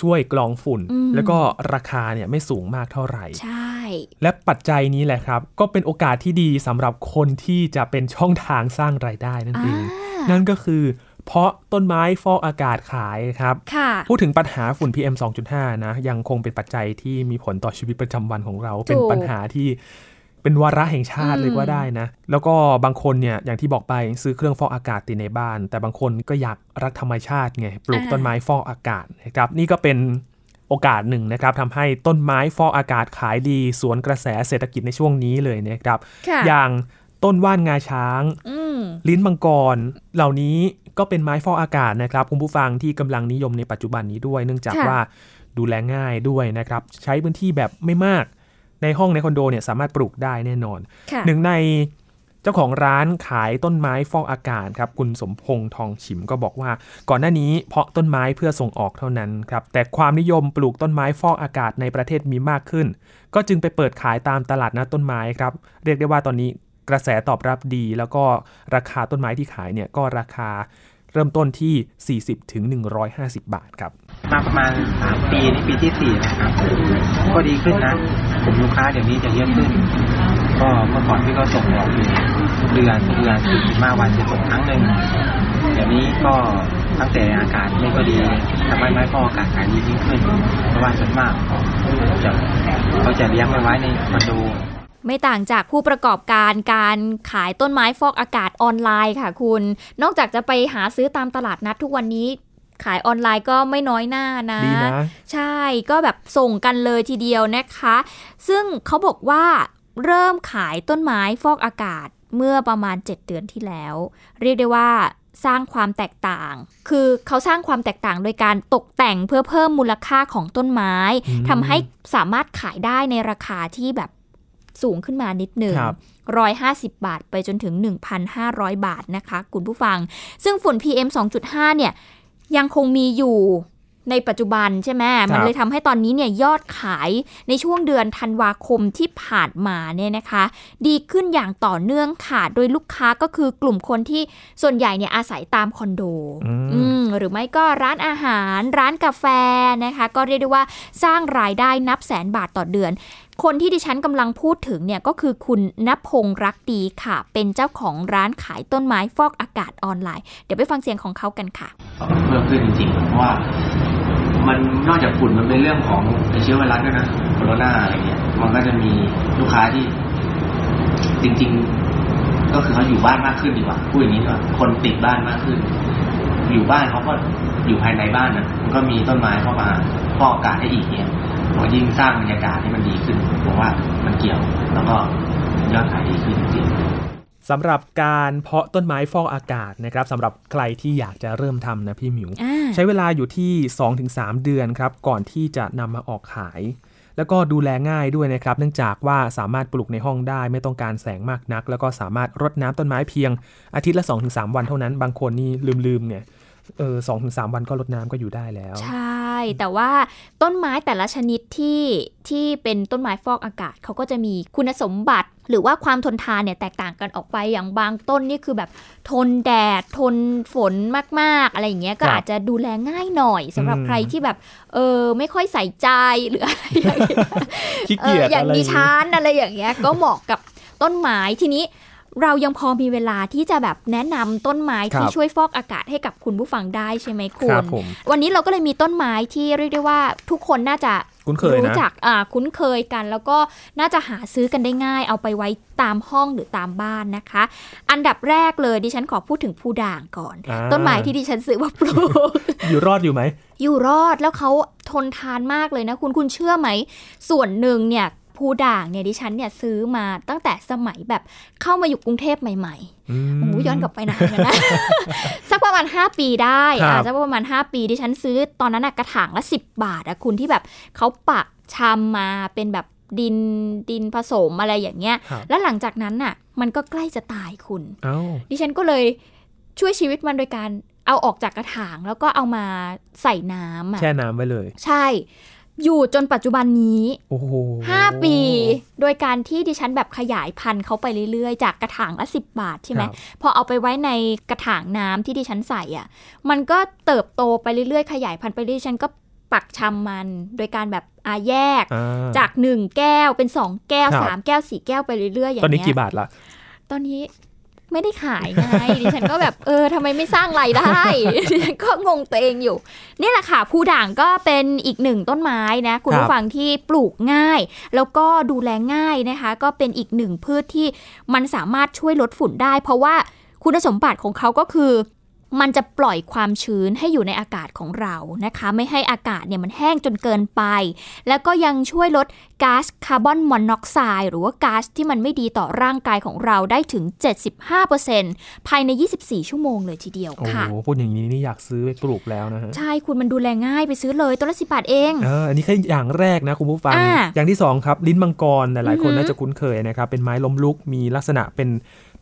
ช่วยกรองฝุ่น แล้วก็ราคาเนี่ยไม่สูงมากเท่าไหร่ ใช่ และปัจจัยนี้แหละครับ ก็เป็นโอกาสที่ดีสำหรับคนที่จะเป็นช่องทางสร้างรายได้นั่นเอง นั่นก็คือ เพราะต้นไม้ฟอกอากาศขายครับ พูดถึงปัญหาฝุ่น PM 2.5 นะ ยังคงเป็นปัจจัยที่มีผลต่อชีวิตประจำวันของเรา เป็นปัญหาที่เป็นวาระแห่งชาติเลยว่าได้นะ แล้วก็บางคนเนี่ยอย่างที่บอกไปซื้อเครื่องฟอกอากาศติดในบ้าน แต่บางคนก็อยากรักธรรมชาติไงปลูกต้นไม้ฟอกอากาศนะครับ นี่ก็เป็นโอกาสหนึ่งนะครับทำให้ต้นไม้ฟอกอากาศขายดี สวนกระแสเศรษฐกิจในช่วงนี้เลยนะครับ อย่างต้นว่านงาช้าง ลิ้นมังกร เหล่านี้ ก็เป็นไม้ฟอกอากาศนะครับคุณผู้ฟังที่กำลังนิยมในปัจจุบันนี้ด้วย เนื่องจากว่าดูแลง่ายด้วยนะครับใช้พื้นที่แบบไม่มาก ในห้องในคอนโดเนี่ยสามารถปลูกได้แน่นอน หนึ่งในเจ้าของร้านขายต้นไม้ฟอกอากาศครับคุณสมพงษ์ทองฉิมก็บอกว่า ก่อนหน้านี้เพาะต้นไม้เพื่อส่งออกเท่านั้นครับแต่ความนิยมปลูกต้นไม้ฟอกอากาศในประเทศมีมากขึ้น ก็จึงไปเปิดขายตามตลาดนัดต้นไม้ครับ เรียกได้ว่าตอนนี้ กระแสตอบรับดี แล้วก็ราคาต้นไม้ที่ขายเนี่ยก็ราคาเริ่มต้นที่ 40 ถึง 150 บาทครับ มาประมาณ 3 ปีนี่ปีที่ 4 นะครับ ก็ดีขึ้นนะกลุ่มลูกค้าเดี๋ยวนี้จะเยอะขึ้น ก็เมื่อก่อนที่เขาส่งออกอยู่เดือนเดือนสิบห้าวันจะส่งครั้งหนึ่งเดี๋ยวนี้ก็ตั้งแต่อากาศไม่ก็ดีทำให้ไม้พออากาศขายดียิ่งขึ้น เพราะว่าส่วนมากจะเขาจะเลี้ยงไว้ในคอนโด ไม่ต่างจากผู้ประกอบการการขายต้นไม้ฟอกอากาศออนไลน์ค่ะคุณ นอกจากจะไปหาซื้อตามตลาดนัดทุกวันนี้ขายออนไลน์ก็ไม่น้อยหน้านะนะ ใช่ก็แบบส่งกันเลยทีเดียวนะคะ ซึ่งเขาบอกว่าเริ่มขายต้นไม้ฟอกอากาศเมื่อประมาณ 7 เดือนที่แล้ว เรียกได้ว่าสร้างความแตกต่าง คือเขาสร้างความแตกต่างโดยการตกแต่งเพื่อเพิ่มมูลค่าของต้นไม้ทำให้สามารถขายได้ในราคาที่แบบ สูงขึ้นมานิดหนึ่งร้อยห้าสิบบาทไปจนถึง 1,500 บาทนะคะคุณผู้ฟัง ซึ่งฝุ่น PM 2.5 เนี่ยยังคงมีอยู่ในปัจจุบันใช่ไหมมันเลยทำให้ตอนนี้เนี่ยยอดขายในช่วงเดือนธันวาคมที่ผ่านมาเนี่ยนะคะ ดีขึ้นอย่างต่อเนื่องค่ะ โดยลูกค้าก็คือกลุ่มคนที่ส่วนใหญ่เนี่ยอาศัยตามคอนโดหรือไม่ก็ร้านอาหาร ร้านกาแฟนะคะ ก็เรียกได้ว่าสร้างรายได้นับแสนบาทต่อเดือนคนที่ดิฉันกำลังพูดถึงเนี่ยก็คือคุณนพงรักดีค่ะ เป็นเจ้าของร้านขายต้นไม้ฟอกอากาศออนไลน์ เดี๋ยวไปฟังเสียงของเขากันค่ะเพิ่มขึ้นจริงๆ เพราะว่า มันนอกจากฝุ่นมันเป็นเรื่องของเชื้อไวรัสด้วยนะโคโรนาอะไรเงี้ยมันก็จะมีลูกค้าที่ จริง ๆ ก็คือเขาอยู่บ้านมากขึ้นดีกว่าพูดอย่างนี้ว่าคนติดบ้านมากขึ้น อยู่บ้านเขาก็อยู่ภายในบ้านนะมันก็มีต้นไม้เข้ามาฟอกอากาศให้อีกเนี่ย มันยิ่งสร้างบรรยากาศให้มันดีขึ้นผมว่ามันเกี่ยวแล้วก็ยอดขายดีขึ้นจริงสำหรับการเพาะต้นไม้ฟอกอากาศนะครับสำหรับใครที่อยากจะเริ่มทำนะพี่หมิว ใช้เวลาอยู่ที่ 2-3 เดือนครับก่อนที่จะนำมาออกขาย แล้วก็ดูแลง่ายด้วยนะครับ เนื่องจากว่าสามารถปลูกในห้องได้ไม่ต้องการแสงมากนัก แล้วก็สามารถรดน้ำต้นไม้เพียงอาทิตย์ละ 2-3 วันเท่านั้น บางคนนี่ลืมๆเนี่ย เออสองถึงสามวันก็ลดน้ำก็อยู่ได้แล้ว ใช่ แต่ว่าต้นไม้แต่ละชนิดที่ที่เป็นต้นไม้ฟอกอากาศเขาก็จะมีคุณสมบัติ หรือว่าความทนทานเนี่ยแตกต่างกันออกไปอย่างบางต้นนี่คือแบบทนแดดทนฝนมากๆ อะไรอย่างเงี้ยก็อาจจะดูแลง่ายหน่อยสำหรับใครที่แบบเออไม่ค่อยใส่ใจหรืออะไรอย่างเงี้ยอย่างดิฉันอะไรอย่างเงี้ยก็เหมาะกับต้นไม้ทีนี้ เรายังพอมีเวลาที่จะแบบแนะนำต้นไม้ที่ช่วยฟอกอากาศให้กับคุณผู้ฟังได้ใช่ไหมคุณ วันนี้เราก็เลยมีต้นไม้ที่เรียกได้ว่าทุกคนน่าจะคุ้นเคยรู้จักอ่าคุ้นเคยกัน แล้วก็น่าจะหาซื้อกันได้ง่าย เอาไปไว้ตามห้องหรือตามบ้านนะคะ อันดับแรกเลยดิฉันขอพูดถึงผู้ด่างก่อนต้นไม้ที่ดิฉันซื้อมาปลูกอยู่รอดอยู่ไหมอยู่รอดแล้วเขาทนทานมากเลยนะคุณคุณเชื่อไหม ส่วนหนึ่งเนี่ย ภูด่างเนี่ยดิฉันเนี่ยซื้อมาตั้งแต่สมัยแบบเข้ามาอยู่กรุงเทพใหม่ๆโอ้ย้อนกลับไปนานนะ สักประมาณ 5 ปีได้อาจจะประมาณ 5 ปีดิฉันซื้อตอนนั้นกระถางละ 10 บาทอะคุณที่แบบเขาปักชำมาเป็นแบบดินดินผสมอะไรอย่างเงี้ย แล้วหลังจากนั้นน่ะ มันก็ใกล้จะตายคุณดิฉันก็เลยช่วยชีวิตมันโดยการเอาออกจากกระถางแล้วก็เอามาใส่น้ำแช่น้ำไว้เลย ใช่ อยู่จนปัจจุบันนี้ห้าปี โดยการที่ดิฉันแบบขยายพันธุ์เขาไปเรื่อยๆ จากกระถางละสิบบาทใช่ไหมพอเอาไปไว้ในกระถางน้ำที่ดิฉันใส่อะ มันก็เติบโตไปเรื่อยๆ ขยายพันธุ์ไปเรื่อยๆฉันก็ปักชำมัน โดยการแบบอาแยก จากหนึ่งแก้วเป็นสองแก้วสามแก้วสี่แก้วไปเรื่อยๆอย่างเงี้ยตอนนี้กี่บาทละตอนนี้ ไม่ได้ขายไงดิฉันก็แบบเออทำไมไม่สร้างรายได้ดิฉันก็งงตัวเองอยู่ นี่แหละค่ะผู้ด่างก็เป็นอีกหนึ่งต้นไม้นะคุณผู้ฟังที่ปลูกง่าย แล้วก็ดูแลง่ายนะคะ ก็เป็นอีกหนึ่งพืชที่มันสามารถช่วยลดฝุ่นได้ เพราะว่าคุณสมบัติของเขาก็คือ มันจะปล่อยความชื้นให้อยู่ในอากาศของเรานะคะ ไม่ให้อากาศเนี่ยมันแห้งจนเกินไป แล้วก็ยังช่วยลดก๊าซคาร์บอนมอนอกไซด์หรือว่าก๊าซที่มันไม่ดีต่อร่างกายของเราได้ถึง 75%ภายใน 24 ชั่วโมงเลยทีเดียวค่ะ โอ้พูดอย่างนี้นี่อยากซื้อไปปลูกแล้วนะฮะ ใช่คุณมันดูแลง่ายไปซื้อเลยตัวละสิบาทเองเอออันนี้แค่อย่างแรกนะคุณผู้ฟังออย่างที่2ครับลิ้นมังกรหลายคนน่าจะคุ้นเคยนะครับเป็นไม้ล้มลุกมีลักษณะเป็น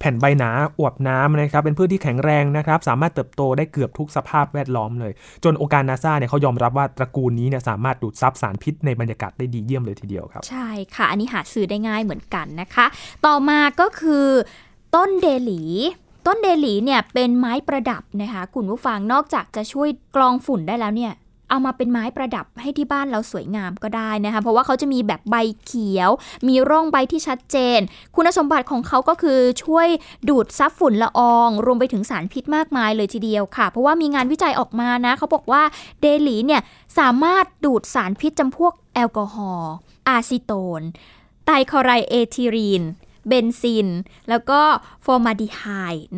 แผ่นใบหนาอวบน้ำนะครับเป็นพืชที่แข็งแรงนะครับสามารถเติบโตได้เกือบทุกสภาพแวดล้อมเลย จนองค์การนาซาเนี่ยเขายอมรับว่าตระกูลนี้เนี่ยสามารถดูดซับสารพิษในบรรยากาศได้ดีเยี่ยมเลยทีเดียวครับ ใช่ค่ะ อันนี้หาซื้อได้ง่ายเหมือนกันนะคะ ต่อมาก็คือต้นเดลีต้นเดลีเนี่ยเป็นไม้ประดับนะคะคุณผู้ฟังนอกจากจะช่วยกรองฝุ่นได้แล้วเนี่ย เอามาเป็นไม้ประดับให้ที่บ้านเราสวยงามก็ได้นะคะเพราะว่าเขาจะมีแบบใบเขียว มีร่องใบที่ชัดเจน คุณสมบัติของเขาก็คือช่วยดูดซับฝุ่นละออง รวมไปถึงสารพิษมากมายเลยทีเดียวค่ะ เพราะว่ามีงานวิจัยออกมานะเขาบอกว่าเดหลีเนี่ยสามารถดูดสารพิษจำพวกแอลกอฮอล์อะซิโตนไตรคลอโรเอทิลีน เบนซิน แล้วก็ฟอร์มาลดีไฮด์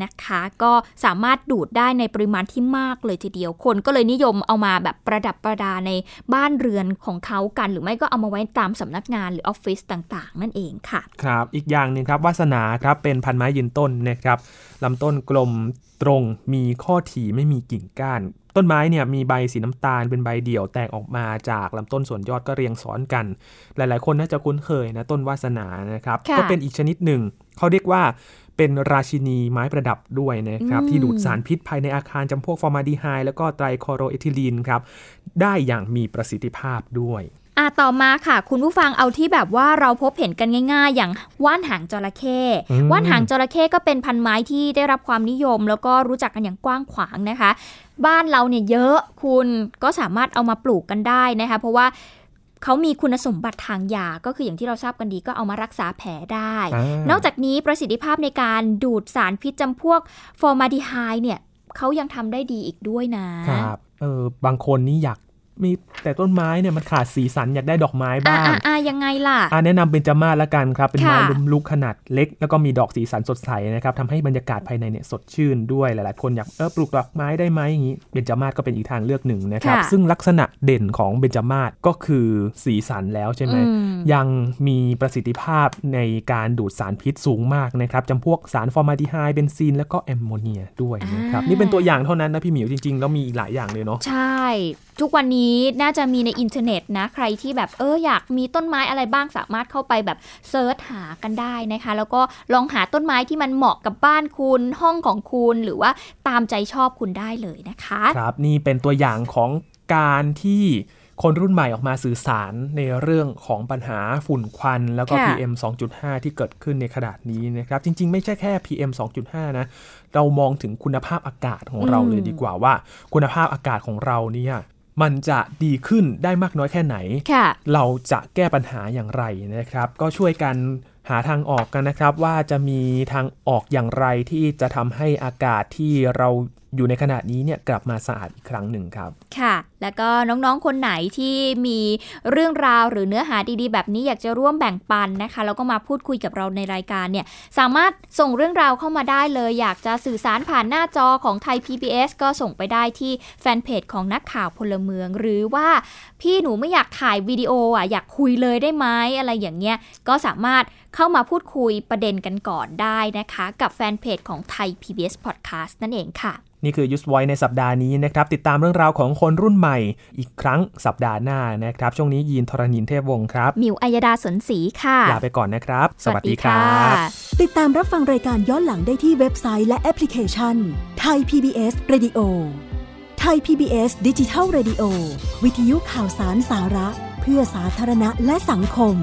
นะคะ ก็สามารถดูดได้ในปริมาณที่มากเลยทีเดียวคนก็เลยนิยมเอามาแบบประดับประดาในบ้านเรือนของเขากัน หรือไม่ก็เอามาไว้ตามสำนักงานหรือออฟฟิศต่างๆ นั่นเองค่ะ ครับ อีกอย่างหนึ่งครับวาสนาครับเป็นพันธุ์ไม้ยืนต้นนะครับลำต้นกลม ตรงมีข้อถี่ไม่มีกิ่งก้าน ต้นไม้เนี่ยมีใบสีน้ำตาลเป็นใบเดี่ยวแตกออกมาจากลำต้นส่วนยอดก็เรียงซ้อนกัน หลายๆ คนน่าจะคุ้นเคยนะต้นวาสนานะครับ ก็เป็นอีกชนิดหนึ่งเขาเรียกว่าเป็นราชินีไม้ประดับด้วยนะครับที่ดูดสารพิษภายในอาคารจำพวกฟอร์มาลดีไฮด์แล้วก็ไตรคลอโรเอทิลีนครับได้อย่างมีประสิทธิภาพด้วย อะต่อมาค่ะ คุณผู้ฟังเอาที่แบบว่าเราพบเห็นกันง่าย ๆ อย่างว่านหางจระเข้ว่านหางจระเข้ก็เป็นพันไม้ที่ได้รับความนิยม แล้วก็รู้จักกันอย่างกว้างขวางนะคะ บ้านเราเนี่ยเยอะคุณก็สามารถเอามาปลูกกันได้นะคะ เพราะว่าเขามีคุณสมบัติทางยา ก็คืออย่างที่เราทราบกันดีก็เอามารักษาแผลได้ นอกจากนี้ประสิทธิภาพในการดูดสารพิษจำพวกฟอร์มาดีไฮเนี่ยเขายังทำได้ดีอีกด้วยนะครับเออบางคนนี่อยาก มีแต่ต้นไม้เนี่ยมันขาดสีสันอยากได้ดอกไม้บ้างอ่ายังไงล่ะอ่าแนะนำเบญจมาศละกันครับ เป็นไม้ล้มลุกขนาดเล็ก แล้วก็มีดอกสีสันสดใสนะครับทำให้บรรยากาศภายในเนี่ยสดชื่นด้วยหลาย ๆ คนอยากเออปลูกดอกไม้ได้ไหมอย่างนี้เบญจมาศก็เป็นอีกทางเลือกหนึ่งนะครับ ซึ่งลักษณะเด่นของเบญจมาศก็คือสีสันแล้วใช่ไหมยังมีประสิทธิภาพในการดูดสารพิษสูงมากนะครับจำพวกสารฟอร์มาลดีไฮด์เบนซีน แล้วก็แอมโมเนียด้วยนะครับนี่เป็นตัวอย่างเท่านั้นนะพี่หมิวจริงๆแล้วมีอีกหลายอย่างเลยเนาะใช่ ทุกวันนี้นี้น่าจะมีในอินเทอร์เน็ตนะ ใครที่แบบเอออยากมีต้นไม้อะไรบ้างสามารถเข้าไปแบบ search หากันได้นะคะ แล้วก็ลองหาต้นไม้ที่มันเหมาะกับบ้านคุณ ห้องของคุณหรือว่าตามใจชอบคุณได้เลยนะคะ ครับนี่เป็นตัวอย่างของการที่คนรุ่นใหม่ออกมาสื่อสารในเรื่องของปัญหาฝุ่นควัน แล้วก็ PM 2.5 ที่เกิดขึ้นในขณะนี้นะครับ จริง ๆ ไม่ใช่แค่ PM 2.5 นะ เรามองถึงคุณภาพอากาศของเราเลยดีกว่าว่า คุณภาพอากาศของเราเนี่ย มันจะดีขึ้นได้มากน้อยแค่ไหน เราจะแก้ปัญหาอย่างไรนะครับ ก็ช่วยกันหาทางออกกันนะครับ ว่าจะมีทางออกอย่างไรที่จะทำให้อากาศที่เรา อยู่ในขณะนี้เนี่ยกลับมาสะอาดอีกครั้งหนึ่งครับ ค่ะ แล้วก็น้องๆคนไหนที่มีเรื่องราวหรือเนื้อหาดีๆ แบบนี้อยากจะร่วมแบ่งปันนะคะแล้วก็มาพูดคุยกับเราในรายการเนี่ยสามารถส่งเรื่องราวเข้ามาได้เลย อยากจะสื่อสารผ่านหน้าจอของไทย PBS ก็ส่งไปได้ที่แฟนเพจของนักข่าวพลเมือง หรือว่าพี่หนูไม่อยากถ่ายวิดีโออะอยากคุยเลยได้ไหมอะไรอย่างเงี้ยก็สามารถเข้ามาพูดคุยประเด็นกันก่อนได้นะคะ กับแฟนเพจของไทย PBS Podcast นั่นเองค่ะ นี่คือยุสไวในสัปดาห์นี้นะครับ ติดตามเรื่องราวของคนรุ่นใหม่ อีกครั้งสัปดาห์หน้านะครับ ช่วงนี้ยีนทรณินเทพวงศ์ครับ มิวอัยดาสนศรีค่ะ ลาไปก่อนนะครับ สวัสดีครับ ติดตามรับฟังรายการย้อนหลังได้ที่เว็บไซต์และแอปพลิเคชันไทย PBS Radio ไทย PBS ดิจิทัล Radio วิทยุข่าวสารสาระ เพื่อสาธารณะและสังคม